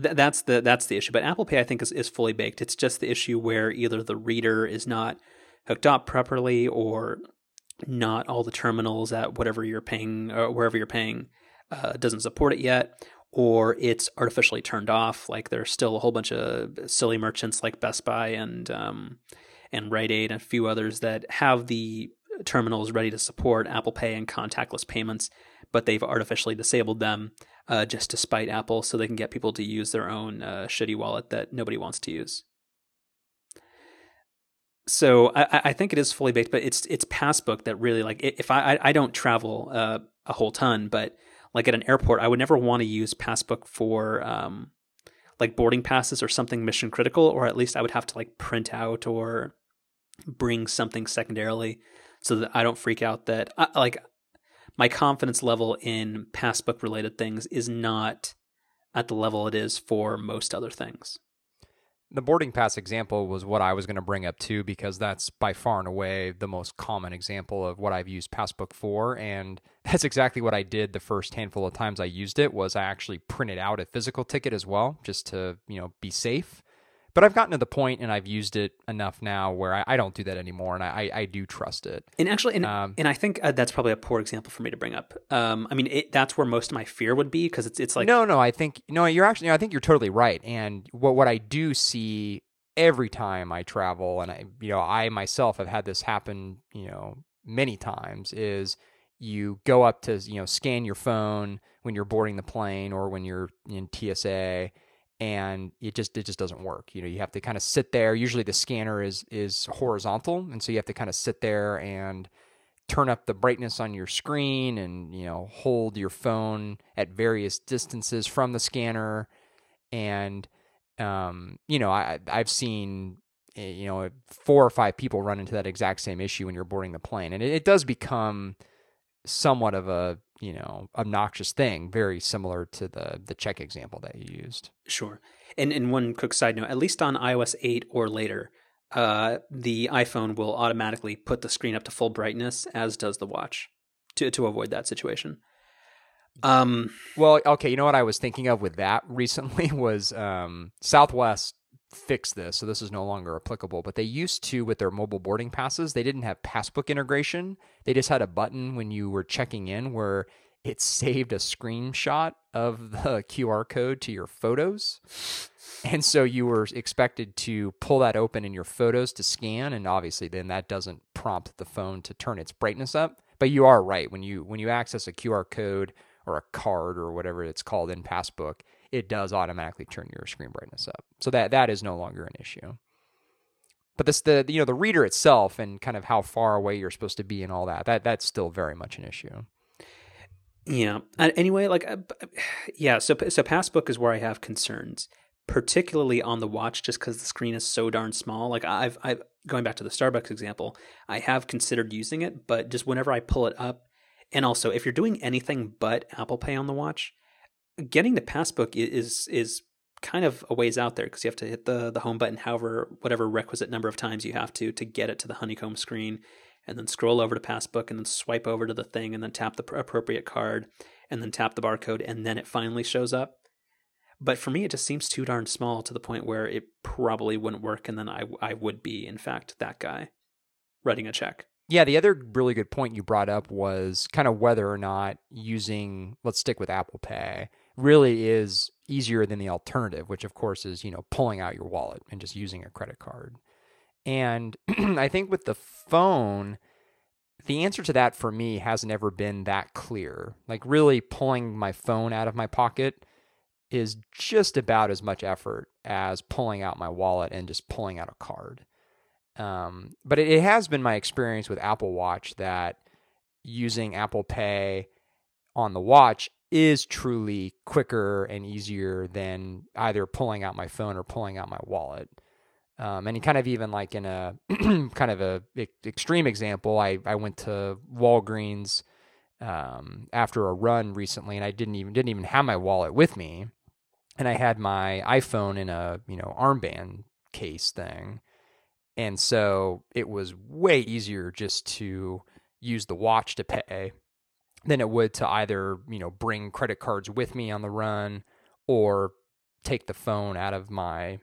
Th- that's the that's the issue. But Apple Pay, I think, is, is fully baked. It's just the issue where either the reader is not hooked up properly, or not all the terminals at whatever you're paying or wherever you're paying uh, doesn't support it yet, or it's artificially turned off. Like there's still a whole bunch of silly merchants like Best Buy and um, and Rite Aid and a few others that have the terminals ready to support Apple Pay and contactless payments, but they've artificially disabled them uh, just to spite Apple so they can get people to use their own uh, shitty wallet that nobody wants to use. So I, I, think it is fully baked, but it's it's Passbook that really like if I I, don't travel uh, a whole ton, but like at an airport, I would never want to use Passbook for um, like boarding passes or something mission critical, or at least I would have to like print out or bring something secondarily so that I don't freak out that I, like my confidence level in passbook related things is not at the level it is for most other things. The boarding pass example was what I was going to bring up too, because that's by far and away the most common example of what I've used Passbook for, and that's exactly what I did the first handful of times I used it. Was I actually printed out a physical ticket as well, just to you know be safe. But I've gotten to the point and I've used it enough now where I, I don't do that anymore, and I, I do trust it. And actually, and, um, and I think uh, that's probably a poor example for me to bring up. Um, I mean, it, that's where most of my fear would be because it's it's like no, no. I think no, you're actually. No, I think you're totally right. And what what I do see every time I travel, and I you know I myself have had this happen, you know, many times is you go up to you know scan your phone when you're boarding the plane or when you're in TSA and it just it just doesn't work. You know, you have to kind of sit there. Usually the scanner is is horizontal, and so you have to kind of sit there and turn up the brightness on your screen and you know hold your phone at various distances from the scanner and um, you know I I've seen eh, you know four or five people run into that exact same issue when you're boarding the plane and it, it does become somewhat of a you know obnoxious thing very similar to the the check example that you used. Sure. And and one quick side note at least on ios 8 or later uh, the iphone will automatically put the screen up to full brightness as does the watch to to avoid that situation. Um well okay you know what i was thinking of with that recently was um southwest fix this, so this is no longer applicable. But they used to with their mobile boarding passes, they didn't have passbook integration. They just had a button when you were checking in where it saved a screenshot of the QR code to your photos. And so you were expected to pull that open in your photos to scan and obviously then that doesn't prompt the phone to turn its brightness up. But you are right when you when you access a QR code or a card or whatever it's called in Passbook, it does automatically turn your screen brightness up. So that that is no longer an issue. But this the you know the reader itself and kind of how far away you're supposed to be and all that that that's still very much an issue. Yeah. Anyway, like uh, yeah, so so Passbook is where I have concerns, particularly on the watch just cuz the screen is so darn small. Like I've I've going back to the Starbucks example, I have considered using it, but just whenever I pull it up and also if you're doing anything but Apple Pay on the watch, getting the passbook is is kind of a ways out there because you have to hit the the home button however whatever requisite number of times you have to to get it to the honeycomb screen and then scroll over to passbook and then swipe over to the thing and then tap the appropriate card and then tap the barcode and then it finally shows up. But for me it just seems too darn small to the point where it probably wouldn't work and then I I would be in fact that guy writing a check yeah, the other really good point you brought up was kind of whether or not using, let's stick with Apple Pay, really is easier than the alternative, which of course is, you know, pulling out your wallet and just using a credit card. And I think with the phone, the answer to that for me has never been that clear. Like, really pulling my phone out of my pocket is just about as much effort as pulling out my wallet and just pulling out a card. Um, but it, it has been my experience with Apple Watch that using Apple Pay on the watch is truly quicker and easier than either pulling out my phone or pulling out my wallet. Um, and kind of even like in a kind of a extreme example, I, I went to Walgreens um, after a run recently, and I didn't even didn't even have my wallet with me, and I had my iPhone in a you know armband case thing, and so it was way easier just to use the watch to pay than it would to either, you know, bring credit cards with me on the run or take the phone out of my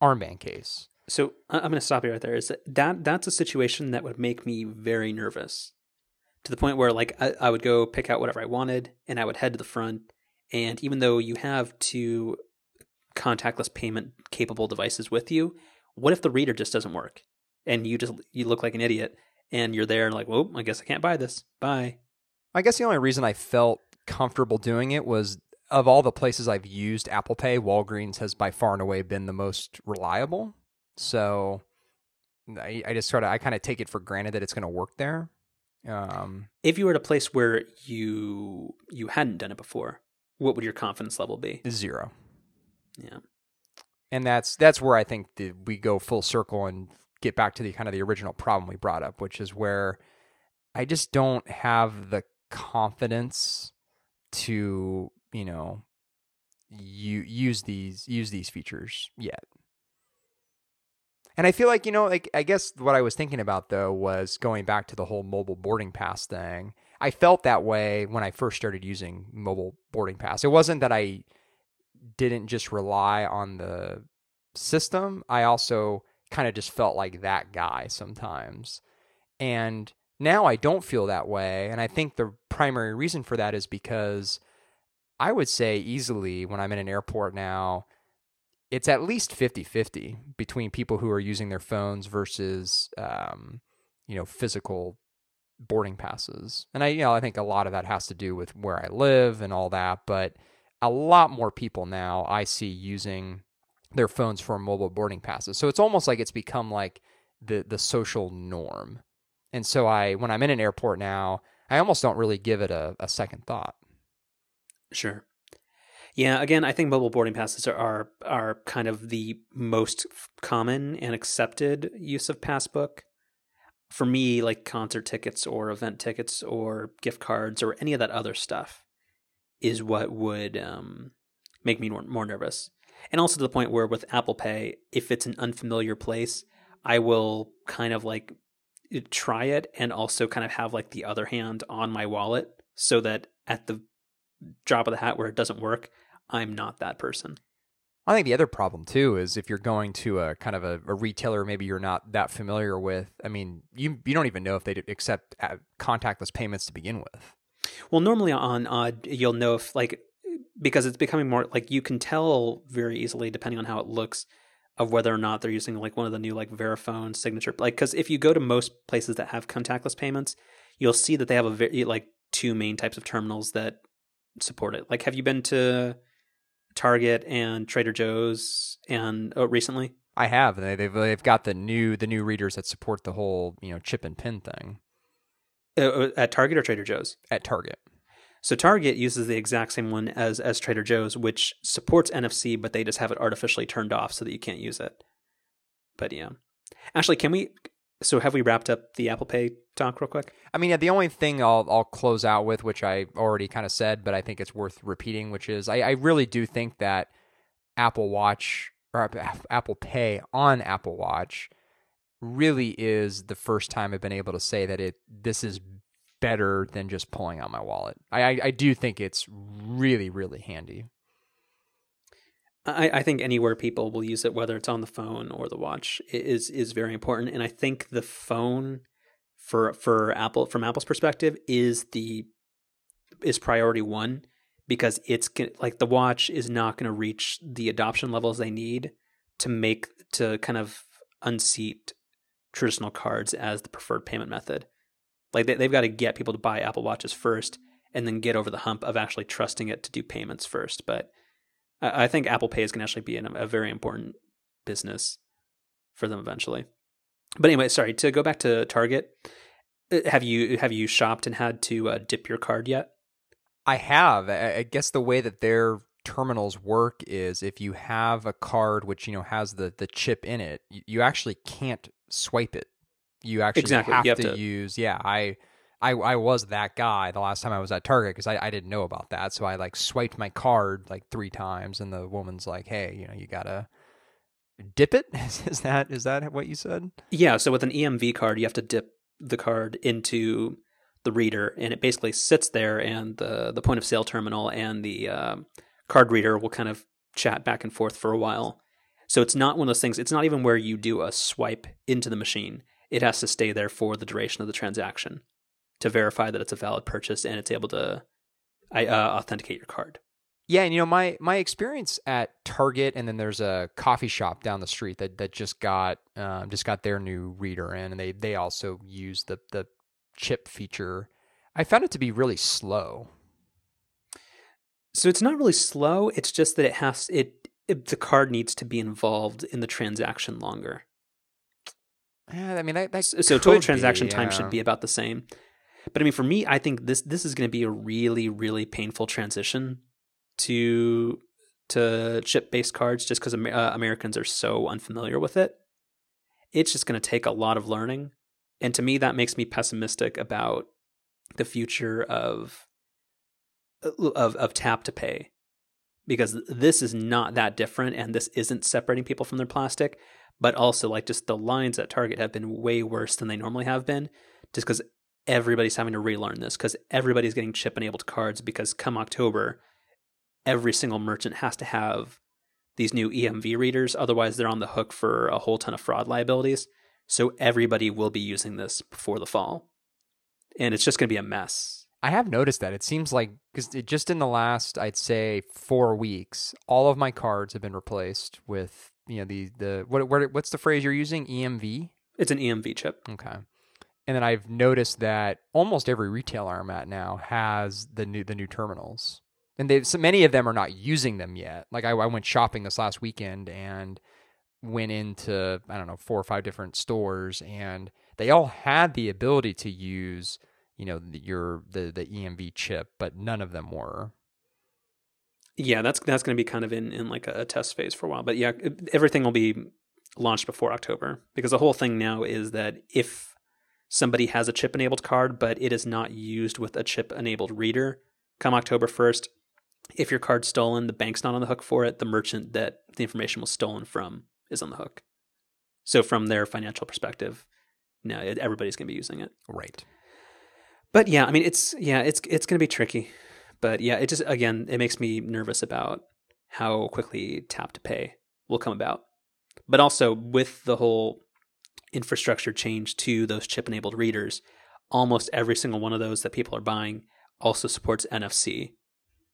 armband case. So I'm going to stop you right there. Is that, that that's a situation that would make me very nervous to the point where like I, I would go pick out whatever I wanted and I would head to the front. And even though you have two contactless payment capable devices with you, what if the reader just doesn't work and you just you look like an idiot and you're there and like, well, I guess I can't buy this. Bye. I guess the only reason I felt comfortable doing it was of all the places I've used Apple Pay, Walgreens has by far and away been the most reliable. So I, I just sort of I kind of take it for granted that it's going to work there. Um, If you were at a place where you you hadn't done it before, what would your confidence level be? zero. Yeah. And that's that's where I think the, we go full circle and get back to the kind of the original problem we brought up, which is where I just don't have the confidence to you know you use these use these features yet. And I feel like you know, like I guess what I was thinking about though was going back to the whole mobile boarding pass thing. I felt that way when I first started using mobile boarding pass. It wasn't that I didn't just rely on the system, I also kind of just felt like that guy sometimes. And now I don't feel that way. And I think the primary reason for that is because I would say easily when I'm in an airport now, it's at least 50 50 between people who are using their phones versus, um, you know, physical boarding passes. And I, you know, I think a lot of that has to do with where I live and all that. But a lot more people now I see using their phones for mobile boarding passes. So it's almost like it's become like the the social norm. And so I when I'm in an airport now, I almost don't really give it a, a second thought. Sure. Yeah, again, I think mobile boarding passes are, are are kind of the most common and accepted use of passbook. For me, like concert tickets or event tickets or gift cards or any of that other stuff is what would um, make me more, more nervous. And also to the point where with Apple Pay, if it's an unfamiliar place, I will kind of like try it and also kind of have like the other hand on my wallet so that at the drop of the hat where it doesn't work, I'm not that person. I think the other problem too is if you're going to a kind of a, a retailer maybe you're not that familiar with. I mean, you you don't even know if they accept uh, contactless payments to begin with. Well, normally on Odd, you'll know if like because it's becoming more like you can tell very easily depending on how it looks of whether or not they're using like one of the new like Verifone signature like because if you go to most places that have contactless payments, you'll see that they have a very like two main types of terminals that support it. Like, have you been to Target and Trader Joe's and oh, recently? I have. They, they've they've got the new the new readers that support the whole you know chip and pin thing Uh, at Target or Trader Joe's? at Target. So Target uses the exact same one as as Trader Joe's, which supports NFC, but they just have it artificially turned off so that you can't use it. But yeah, actually, can we? So have we wrapped up the Apple Pay talk real quick? I mean, yeah, the only thing I'll I'll close out with, which I already kind of said, but I think it's worth repeating, which is I, I really do think that Apple Watch or Apple Pay on Apple Watch really is the first time I've been able to say that it this is better than just pulling out my wallet. I I, I do think it's really really handy. I, I think anywhere people will use it, whether it's on the phone or the watch, is is very important. And I think the phone for for Apple from Apple's perspective is the is priority one because it's like the watch is not going to reach the adoption levels they need to make to kind of unseat traditional cards as the preferred payment method. Like they, they've got to get people to buy Apple Watches first, and then get over the hump of actually trusting it to do payments first. But I think Apple Pay is going to actually be a very important business for them eventually. But anyway, sorry to go back to Target. Have you have you shopped and had to uh, dip your card yet? I have. I guess the way that their terminals work is if you have a card which you know has the the chip in it, you actually can't swipe it. You actually exactly. have, you have to, to, use. Yeah, I. I, I was that guy the last time I was at Target because I, I didn't know about that. So I like swiped my card like three times, and the woman's like, "Hey, you know, you gotta dip it." is that is that what you said? Yeah. So with an EMV card, you have to dip the card into the reader, and it basically sits there, and the the point of sale terminal and the uh, card reader will kind of chat back and forth for a while. So it's not one of those things. It's not even where you do a swipe into the machine. It has to stay there for the duration of the transaction to verify that it's a valid purchase and it's able to uh, authenticate your card. Yeah, and you know my my experience at Target, and then there's a coffee shop down the street that that just got um, just got their new reader in, and they they also use the the chip feature. I found it to be really slow. So it's not really slow. It's just that it has it, it the card needs to be involved in the transaction longer. Yeah, I mean that, that so, so total transaction be, time should be about the same. But I mean, for me, I think this this is going to be a really really painful transition to to chip based cards just because uh, Americans are so unfamiliar with it. It's just going to take a lot of learning, and to me, that makes me pessimistic about the future of uh, of of tap to pay because this is not that different and this isn't separating people from their plastic but also like just the lines at target have been way worse than they normally have been just because everybody's having to relearn this because everybody's getting chip enabled cards because come october every single merchant has to have these new EMV readers. Otherwise, they're on the hook for a whole ton of fraud liabilities. So everybody will be using this before the fall. And it's just going to be a mess. I have noticed that. It seems like, because it just in the last, I'd say, four weeks, all of my cards have been replaced with, you know, the, the what, what what's the phrase you're using? EMV? It's an EMV chip. Okay. And then I've noticed that almost every retailer I'm at now has the new the new terminals and they so many of them are not using them yet. Like I, I, went shopping this last weekend and went into I don't know four or five different stores, and they all had the ability to use you know your the the EMV chip, but none of them were. Yeah, that's that's going to be kind of in in like a test phase for a while, but yeah, everything will be launched before October because the whole thing now is that if somebody has a chip enabled card but it is not used with a chip enabled reader come October 1st if your card's stolen, the bank's not on the hook for it. The merchant that the information was stolen from is on the hook. So from their financial perspective, no, everybody's going to be using it. Right. But yeah, I mean, it's yeah, it's it's going to be tricky. But yeah, it just again, it makes me nervous about how quickly tap to pay will come about. But also with the whole infrastructure change to those chip enabled readers, almost every single one of those that people are buying also supports NFC,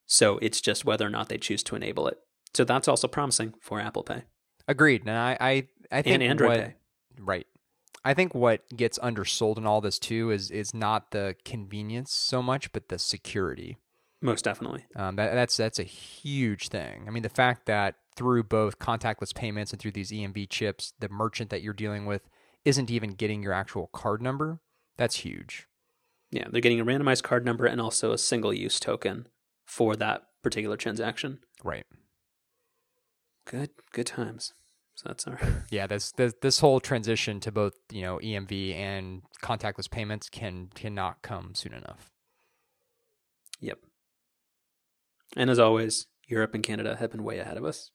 so it's just whether or not they choose to enable it. So that's also promising for Apple Pay. Agreed. And I, I, I think and Android what, Pay. Right. I think what gets undersold in all this too is is not the convenience so much, but the security. Most definitely. Um, that, that's that's a huge thing. I mean, the fact that through both contactless payments and through these EMV chips, the merchant that you're dealing with isn't even getting your actual card number. That's huge. Yeah, they're getting a randomized card number and also a single use token for that particular transaction. Right. Good good times. So that's our yeah. This, this this whole transition to both you know EMV and contactless payments can cannot come soon enough. Yep. And as always, Europe and Canada have been way ahead of us.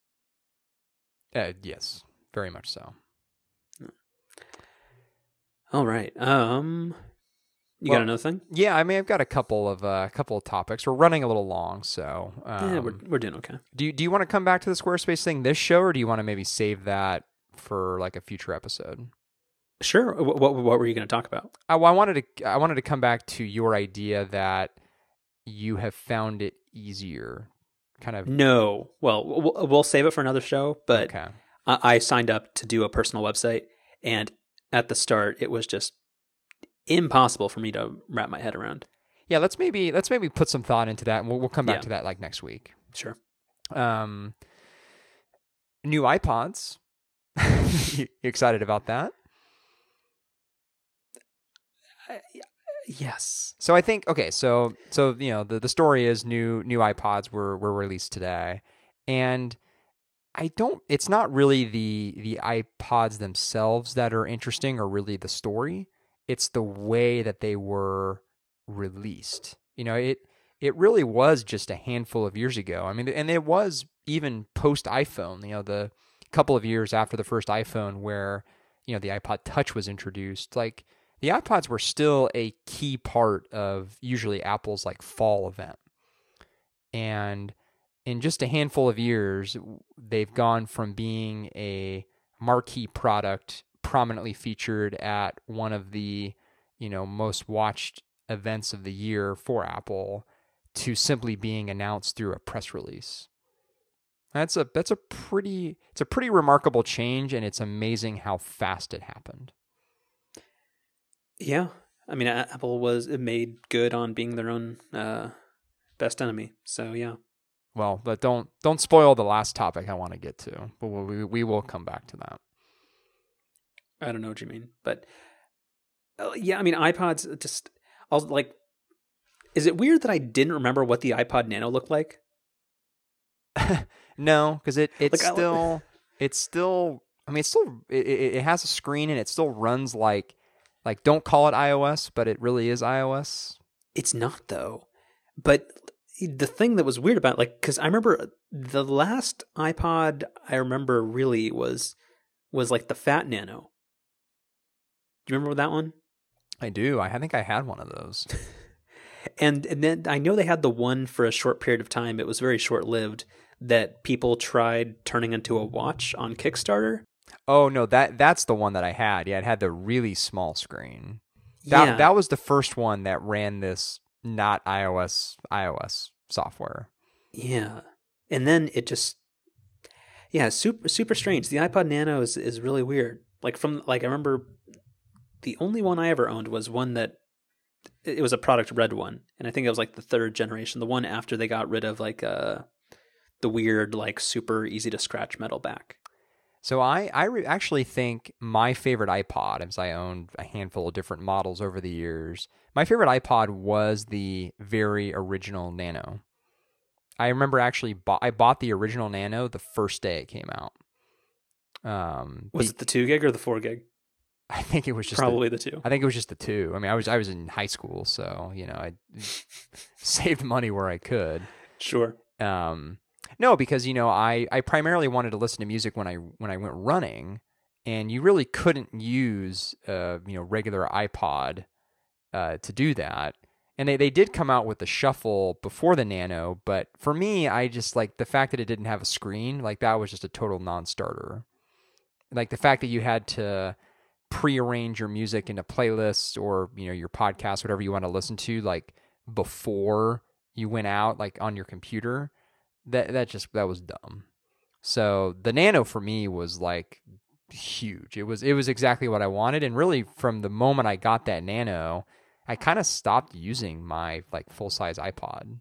Uh, yes, very much so. All right. Um, you Well, got another thing? Yeah, I mean, I've got a couple of uh, couple of topics. We're running a little long, so um, yeah, we're we're doing okay. do you, do you want to come back to the Squarespace thing this show, or do you want to maybe save that for like a future episode? Sure. What what, what were you going to talk about? I, well, I wanted to I wanted to come back to your idea that you have found it easier, kind of. No. Well, we'll, we'll save it for another show. But okay. I, I signed up to do a personal website, and at the start, it was just impossible for me to wrap my head around. Yeah, let's maybe let's maybe put some thought into that, and we'll we'll come back Yeah. to that like next week. Sure. Um, new iPods. you excited about that? Yes. So I think okay, so so you know the the story is new new iPods were were released today, and I don't. It's not really the the iPods themselves that are interesting, or really the story. It's the way that they were released. You know, it it really was just a handful of years ago. I mean, and it was even post iPhone. You know, the couple of years after the first iPhone, where you know the iPod Touch was introduced, like the iPods were still a key part of usually Apple's like fall event. And in just a handful of years, they've gone from being a marquee product prominently featured at one of the, you know, most watched events of the year for Apple to simply being announced through a press release. That's a that's a pretty it's a pretty remarkable change and it's amazing how fast it happened. Yeah. I mean Apple was made good on being their own uh, best enemy. So yeah. Well, but don't don't spoil the last topic I want to get to. But we we will come back to that. I don't know what you mean, but uh, yeah, I mean iPods just I'll like is it weird that I didn't remember what the iPod Nano looked like? no, because it it's like, still it's still I mean it's still it, it has a screen and it still runs like like don't call it iOS, but it really is iOS. It's not though. But the thing that was weird about it, like because I remember the last iPod I remember really was was like the Fat Nano. Do you remember that one? I do. I think I had one of those. and and then I know they had the one for a short period of time. It was very short lived that people tried turning into a watch on Kickstarter. Oh no, that that's the one that I had. Yeah, it had the really small screen. That yeah. that was the first one that ran this not iOS iOS software. Yeah. And then it just yeah, super super strange. The iPod Nano is is really weird. Like from like I remember the only one I ever owned was one that it was a product red one, and I think it was like the third generation, the one after they got rid of like uh the weird like super easy to scratch metal back. So I I re- actually think my favorite iPod, as I owned a handful of different models over the years, my favorite iPod was the very original Nano. I remember actually bought I bought the original Nano the first day it came out. Um, was the, it the two gig or the four gig? I think it was just probably the, the, two. I think it was just the two. I mean, I was I was in high school, so you know, I saved money where I could. Sure. Um, no, because you know, I I primarily wanted to listen to music when I when I went running, and you really couldn't use uh you know regular iPod uh to do that. And they, they did come out with the shuffle before the nano, but for me, I just like the fact that it didn't have a screen, like that was just a total non starter. Like the fact that you had to prearrange your music into playlists or you know your podcast whatever you want to listen to like before you went out like on your computer that that just that was dumb. So the nano for me was like huge. It was it was exactly what i wanted and really from the moment i got that nano i kind of stopped using my like full size ipod.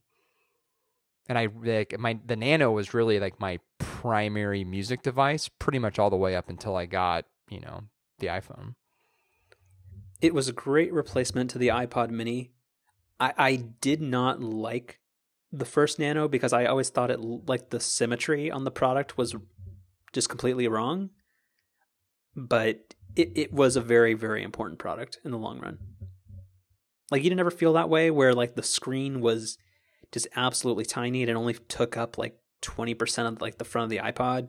And i like my the nano was really like my primary music device pretty much all the way up until i got you know the iPhone. It was a great replacement to the iPod mini. I, I did not like the first Nano because I always thought it like the symmetry on the product was just completely wrong. But it, it was a very, very important product in the long run. Like you didn't ever feel that way where like the screen was just absolutely tiny and it only took up like 20% of like the front of the iPod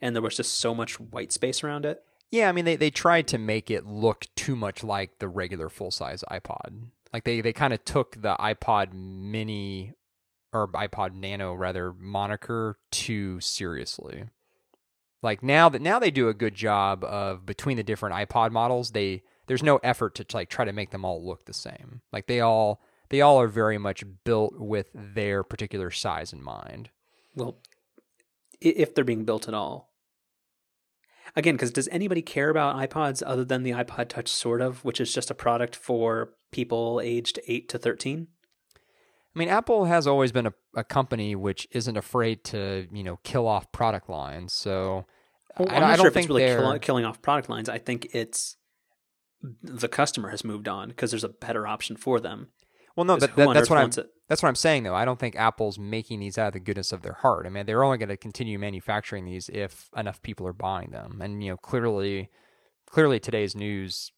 and there was just so much white space around it. Yeah, I mean they, they tried to make it look too much like the regular full size iPod. Like they, they kind of took the iPod mini or iPod Nano rather moniker too seriously. Like now that now they do a good job of between the different iPod models, they there's no effort to like try to make them all look the same. Like they all they all are very much built with their particular size in mind. Well, if they're being built at all, again, because does anybody care about iPods other than the iPod Touch, sort of, which is just a product for people aged 8 to 13? I mean, Apple has always been a, a company which isn't afraid to, you know, kill off product lines. So well, I'm I, not I sure if it's really kill, killing off product lines. I think it's the customer has moved on because there's a better option for them. Well, no, that, that, that's what I'm. It. That's what I'm saying, though. I don't think Apple's making these out of the goodness of their heart. I mean, they're only going to continue manufacturing these if enough people are buying them, and you know, clearly, clearly today's news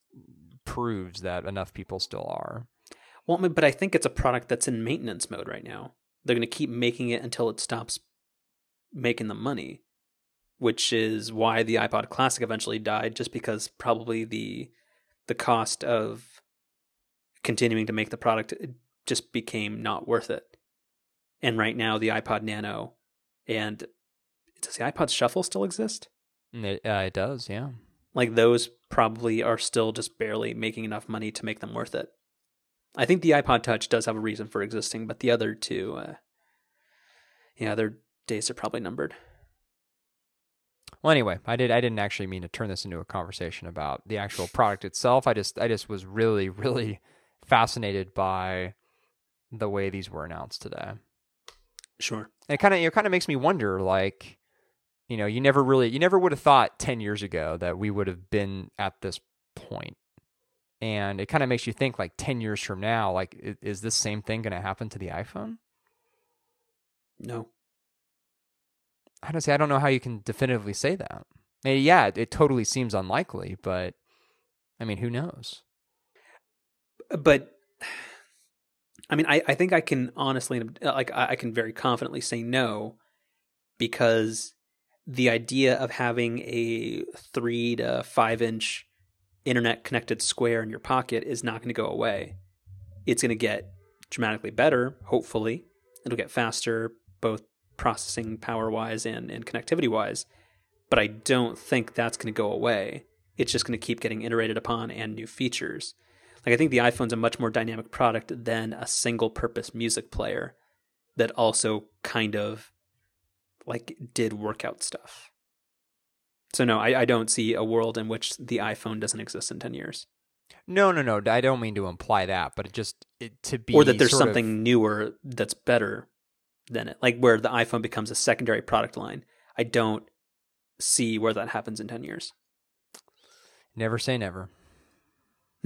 proves that enough people still are. Well, but I think it's a product that's in maintenance mode right now. They're going to keep making it until it stops making them money, which is why the iPod Classic eventually died, just because probably the the cost of continuing to make the product just became not worth it. And right now, the iPod Nano And does the iPod Shuffle still exist? It, uh, it does, yeah. Like those probably are still just barely making enough money to make them worth it. I think the iPod Touch does have a reason for existing, but the other two, uh, yeah, their days are probably numbered. Well, anyway, I did. I didn't actually mean to turn this into a conversation about the actual product itself. I just, I just was really, really fascinated by the way these were announced today. Sure. And it kind of, it kind of makes me wonder, like, you know, you never really, you never would have thought ten years ago that we would have been at this point. and it kind of makes you think, like, ten years from now, like, is, is this same thing going to happen to the iPhone? No. I don't say I don't know how you can definitively say that. Maybe, yeah, it totally seems unlikely, but I mean, who knows? But I mean, I, I think I can honestly, like, I can very confidently say no because the idea of having a three to five inch internet connected square in your pocket is not going to go away. It's going to get dramatically better, hopefully. It'll get faster, both processing power wise and, and connectivity wise. But I don't think that's going to go away. It's just going to keep getting iterated upon and new features. Like I think the iPhone's a much more dynamic product than a single purpose music player that also kind of like did workout stuff. So no, I, I don't see a world in which the iPhone doesn't exist in ten years. No, no, no. I don't mean to imply that, but it just it, to be or that there's something Of, newer that's better than it, like where the iPhone becomes a secondary product line. I don't see where that happens in ten years. never say never.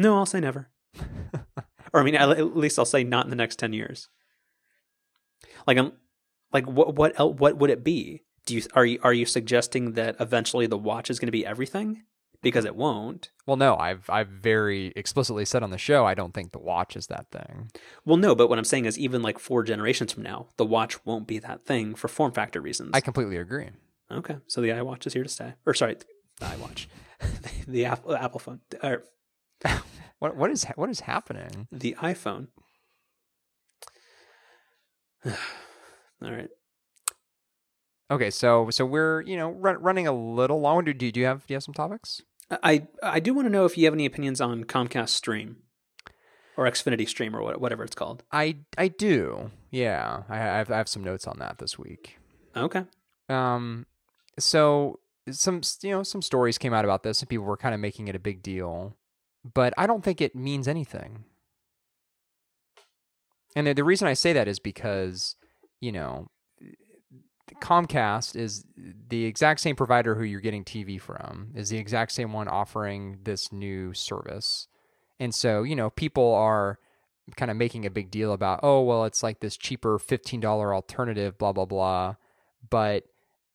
No, I'll say never. or I mean, at at least I'll say not in the next ten years. Like I'm, like what what el- what would it be? Do you are you are you suggesting that eventually the watch is going to be everything? Because it won't. Well, no, I've I've very explicitly said on the show I don't think the watch is that thing. Well, no, but what I'm saying is even like four generations from now, the watch won't be that thing for form factor reasons. I completely agree. okay, so the iWatch is here to stay. Or sorry, the iWatch, the, the Apple Apple phone, or What what is what is happening? the iPhone. All right. Okay, so so we're you know run, running a little long. Do, do you have do you have some topics? I I do want to know if you have any opinions on Comcast Stream or Xfinity Stream or whatever it's called. I I do. Yeah, I have I have some notes on that this week. Okay. Um, so some you know some stories came out about this, and people were kind of making it a big deal, but I don't think it means anything. And the, the reason I say that is because you know Comcast is the exact same provider who you're getting TV from, is the exact same one offering this new service. And so, you know, people are kind of making a big deal about, oh, well, it's like this cheaper $15 alternative, blah, blah, blah. But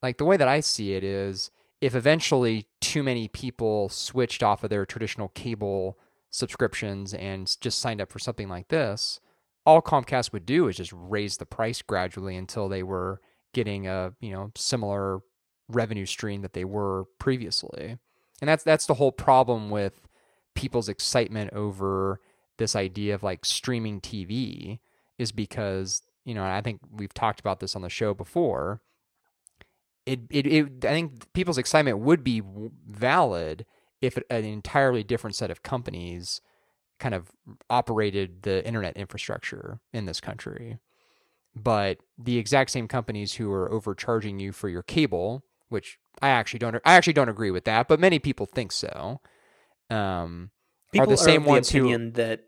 like the way that I see it is if eventually too many people switched off of their traditional cable subscriptions and just signed up for something like this, all Comcast would do is just raise the price gradually until they were getting a you know similar revenue stream that they were previously. And that's that's the whole problem with people's excitement over this idea of like streaming TV is because you know I think we've talked about this on the show before. It it, it I think people's excitement would be valid if an entirely different set of companies kind of operated the internet infrastructure in this country but the exact same companies who are overcharging you for your cable, which I actually don't, I actually don't agree with that, but many people think so. Um, People are the same of the ones who opinion that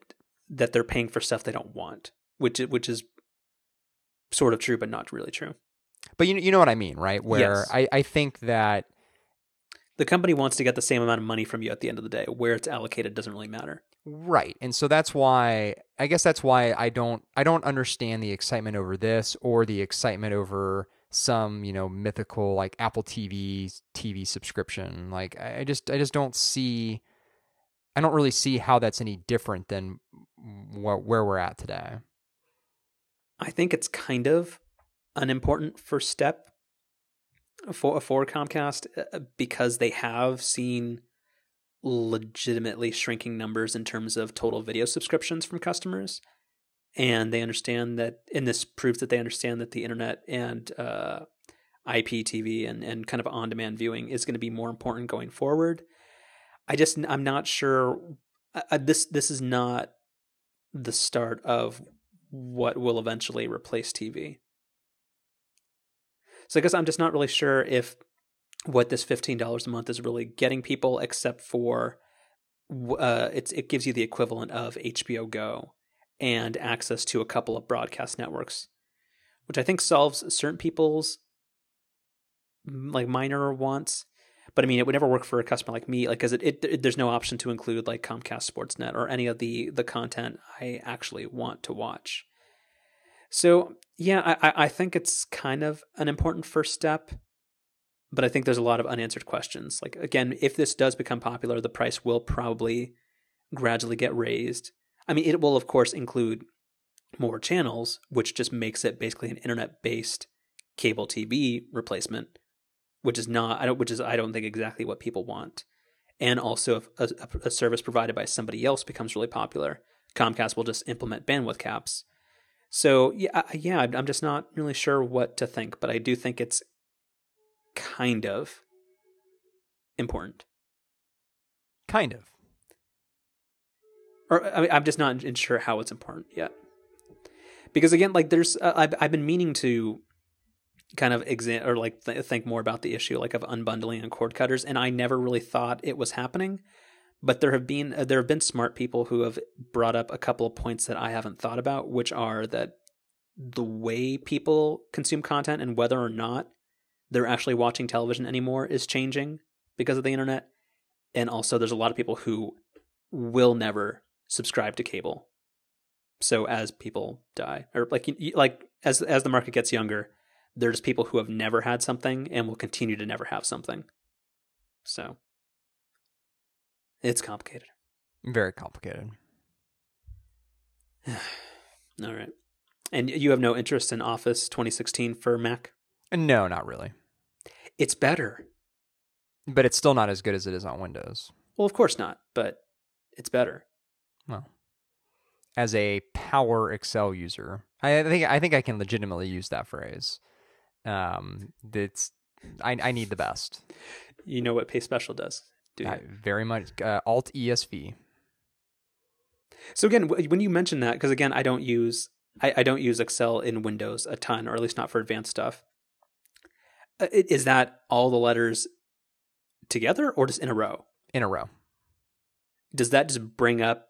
that they're paying for stuff they don't want, which which is sort of true, but not really true. But you you know what I mean, right? Where Yes. I I think that The company wants to get the same amount of money from you at the end of the day. Where it's allocated doesn't really matter. Right. And so that's why I guess that's why I don't I don't understand the excitement over this or the excitement over some, you know, mythical like Apple TV TV subscription. Like I just I just don't see I don't really see how that's any different than wh- where we're at today. I think it's kind of an important first step for for Comcast uh, because they have seen legitimately shrinking numbers in terms of total video subscriptions from customers, and they understand that, and this proves that they understand that the internet and uh, IPTV and and kind of on demand viewing is going to be more important going forward. I just I'm not sure. Uh, this this is not the start of what will eventually replace TV. So I guess I'm just not really sure if what this $15 a month is really getting people except for uh, it's it gives you the equivalent of HBO Go and access to a couple of broadcast networks, which I think solves certain people's like minor wants. But I mean, it would never work for a customer like me, like because it, it, it, there's no option to include like Comcast Sportsnet or any of the the content I actually want to watch. So yeah, I I think it's kind of an important first step but I think there's a lot of unanswered questions. Like again, if this does become popular, the price will probably gradually get raised. I mean, it will of course include more channels, which just makes it basically an internet-based cable TV replacement, which is not I don't which is I don't think exactly what people want. And also, if a, a service provided by somebody else becomes really popular, Comcast will just implement bandwidth caps. So yeah, yeah, I'm just not really sure what to think, but I do think it's kind of important. Kind of. Or I mean, I'm just not sure how it's important yet. Because again, like there's, uh, I've I've been meaning to kind of exam or like th- think more about the issue like of unbundling and cord cutters, and I never really thought it was happening. But there have been uh, there have been smart people who have brought up a couple of points that I haven't thought about, which are that the way people consume content and whether or not they're actually watching television anymore is changing because of the internet. And also, there's a lot of people who will never subscribe to cable. So as people die, or like like as as the market gets younger, there's people who have never had something and will continue to never have something. So it's complicated. Very complicated. All right. And you have no interest in Office 2016 for Mac? No, not really. It's better. But it's still not as good as it is on Windows. Well, of course not, but it's better. Well, as a Power Excel user, I think I think I can legitimately use that phrase. Um, it's I, I need the best. You know what Paste Special does? Do you? very much uh, Alt ESV. So again, when you mention that, because again, I don't use I, I don't use Excel in Windows a ton, or at least not for advanced stuff. Uh, is that all the letters together or just in a row? In a row. Does that just bring up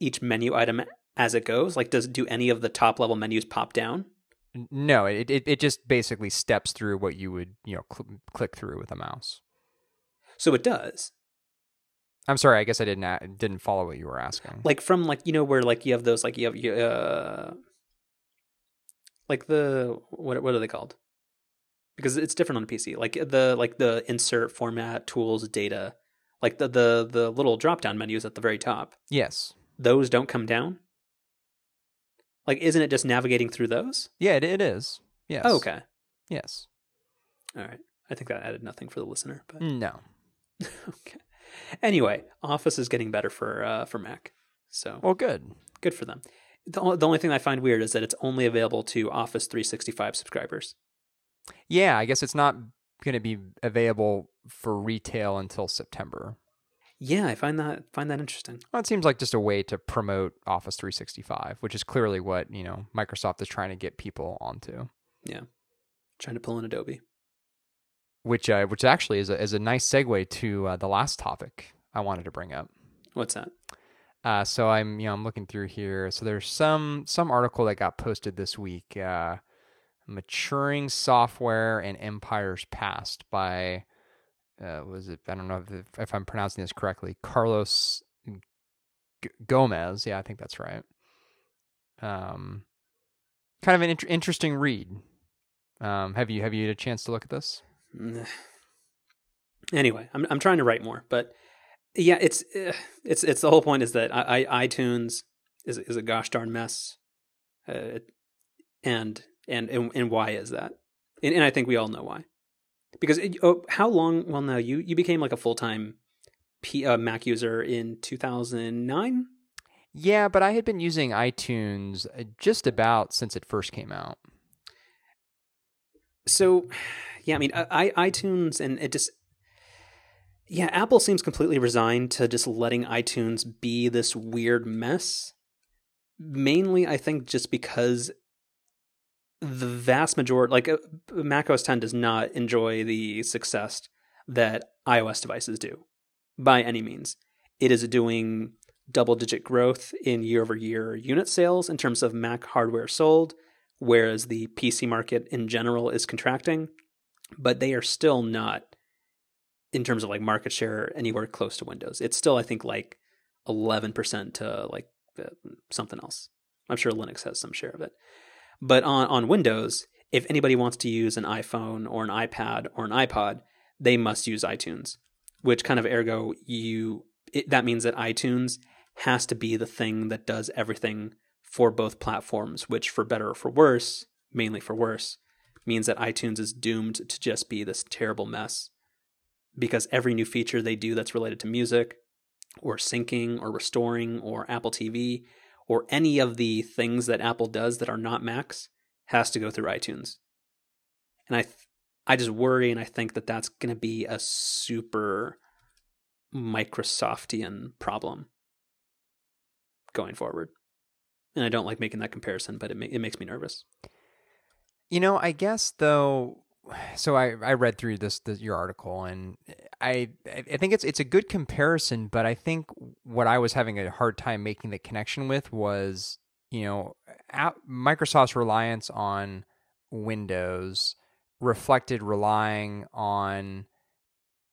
each menu item as it goes? Like, does do any of the top level menus pop down? No, it it, it just basically steps through what you would you know cl- click through with a mouse. So it does. I'm sorry. I guess I didn't didn't follow what you were asking. Like from like you know where like you have those like you have uh like the what what are they called? because it's different on a PC. Like the like the insert format tools data, like the the the little drop down menus at the very top. Yes, those don't come down. Like, isn't it just navigating through those? Yeah, it, it is. Yes. Oh, okay. Yes. All right. I think that added nothing for the listener, but no. okay. Anyway, Office is getting better for uh, for Mac. So well, good. Good for them. The, the only thing I find weird is that it's only available to Office 365 subscribers. Yeah, I guess it's not going to be available for retail until September. Yeah, I find that find that interesting. Well, it seems like just a way to promote Office 365, which is clearly what you know Microsoft is trying to get people onto. Yeah, trying to pull in Adobe. Which uh, which actually is a is a nice segue to uh, the last topic I wanted to bring up. What's that? Uh, so I'm you know I'm looking through here. So there's some some article that got posted this week. Uh, Maturing Software and Empires Past by, uh, was it, I don't know if, if I'm pronouncing this correctly, Carlos G- Gomez. Yeah, I think that's right. Um, kind of an int- interesting read. Um, have you have you had a chance to look at this? Anyway, I'm I'm trying to write more, but yeah, it's uh, it's it's the whole point is that I, I, iTunes is is a gosh darn mess, uh, and and and, and why is that? And, and I think we all know why. Because it, oh, how long? Well, no, you you became like a full time P, uh, Mac user in 2009. Yeah, but I had been using iTunes uh, just about since it first came out. So, yeah, I mean, I, iTunes and it just yeah, Apple seems completely resigned to just letting iTunes be this weird mess. Mainly, I think just because the vast majority, like uh, Mac OS 10, does not enjoy the success that iOS devices do by any means. It is doing double digit growth in year over year unit sales in terms of Mac hardware sold, whereas the PC market in general is contracting, but they are still not in terms of like market share anywhere close to Windows. It's still, I think, like 11% to like uh, something else. I'm sure Linux has some share of it. But on, on Windows, if anybody wants to use an iPhone or an iPad or an iPod, they must use iTunes, which kind of ergo you it, that means that iTunes has to be the thing that does everything for both platforms, which for better or for worse, mainly for worse, means that iTunes is doomed to just be this terrible mess because every new feature they do that's related to music or syncing or restoring or Apple TV or any of the things that Apple does that are not Macs has to go through iTunes. And I th- I just worry and I think that that's going to be a super Microsoftian problem going forward. And I don't like making that comparison, but it ma- it makes me nervous. You know, I guess though so I, I read through this, this, your article and I I think it's it's a good comparison, but I think what I was having a hard time making the connection with was you know Microsoft's reliance on Windows reflected relying on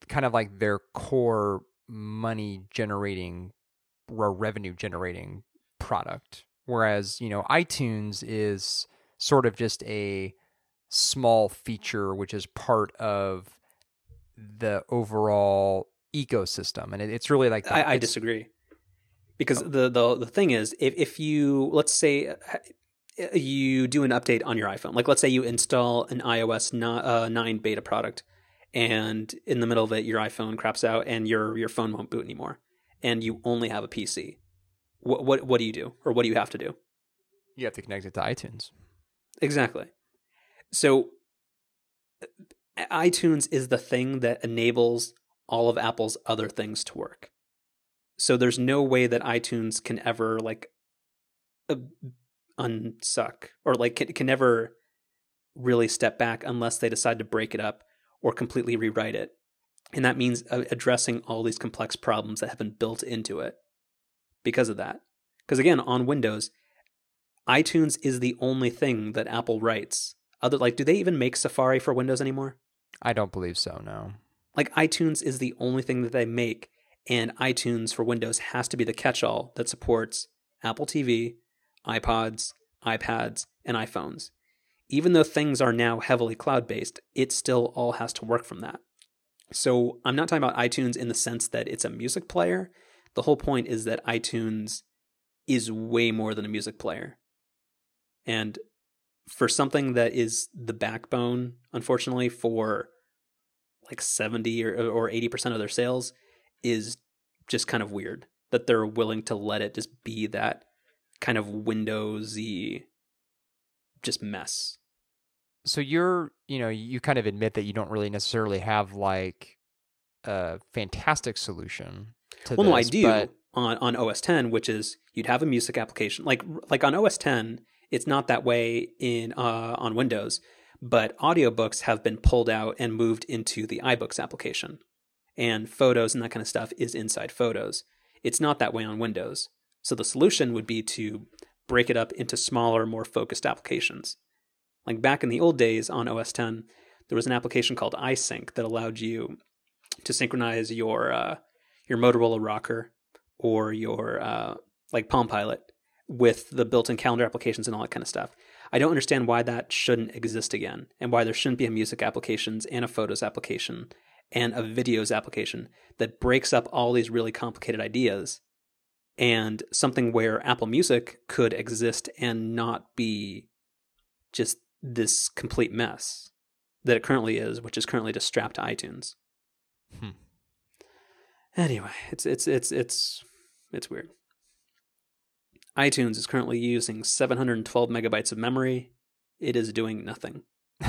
kind of like their core money generating or revenue generating product, whereas you know iTunes is sort of just a small feature which is part of the overall ecosystem and it, it's really like I, I disagree because oh. the, the the thing is if, if you let's say uh, you do an update on your iphone like let's say you install an ios 9 uh, beta product and in the middle of it your iphone craps out and your your phone won't boot anymore and you only have a pc what what, what do you do? Or what do you have to do? You have to connect it to itunes. Exactly. So iTunes is the thing that enables all of Apple's other things to work. So there's no way that iTunes can ever like uh, unsuck or like can, can never really step back unless they decide to break it up or completely rewrite it. And that means uh, addressing all these complex problems that have been built into it because of that. Because again, on Windows, iTunes is the only thing that Apple writes other like do they even make Safari for Windows anymore? I don't believe so, no. Like iTunes is the only thing that they make and iTunes for Windows has to be the catch-all that supports Apple TV, iPods, iPads, and iPhones. Even though things are now heavily cloud-based, it still all has to work from that. So, I'm not talking about iTunes in the sense that it's a music player. The whole point is that iTunes is way more than a music player. And for something that is the backbone, unfortunately, for like 70 or, or 80% of their sales is just kind of weird that they're willing to let it just be that kind of Windowsy just mess. So you're, you know, you kind of admit that you don't really necessarily have like a fantastic solution to well, this. no, I do but... on on OS 10, which is you'd have a music application like like on OS 10 it's not that way in uh, on Windows, but audiobooks have been pulled out and moved into the iBooks application. And photos and that kind of stuff is inside Photos. It's not that way on Windows. So the solution would be to break it up into smaller, more focused applications. Like back in the old days on OS 10, there was an application called iSync that allowed you to synchronize your uh, your Motorola ROKR or your uh, like Palm Pilot with the built-in calendar applications and all that kind of stuff. I don't understand why that shouldn't exist again and why there shouldn't be a music applications and a photos application and a videos application that breaks up all these really complicated ideas and something where Apple Music could exist and not be just this complete mess that it currently is, which is currently just strapped to iTunes. Hmm. Anyway, it's it's it's it's it's weird iTunes is currently using 712 megabytes of memory. It is doing nothing.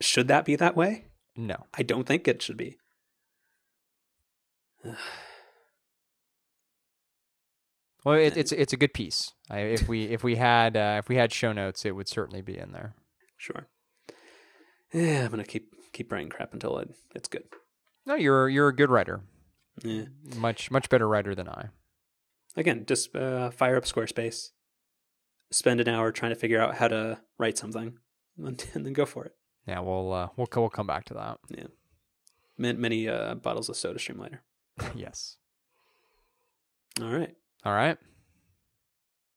should that be that way? No. I don't think it should be. Well, it, it's it's a good piece. I, if we if we had uh, if we had show notes, it would certainly be in there. Sure. Yeah, I'm gonna keep keep writing crap until it, it's good. No, you're you're a good writer. Yeah. Much much better writer than I. Again, just uh, fire up Squarespace, spend an hour trying to figure out how to write something, and, then go for it. Yeah, we'll uh, we'll we'll come back to that. Yeah. Many, many uh, bottles of Soda Stream later. yes. All right. All right.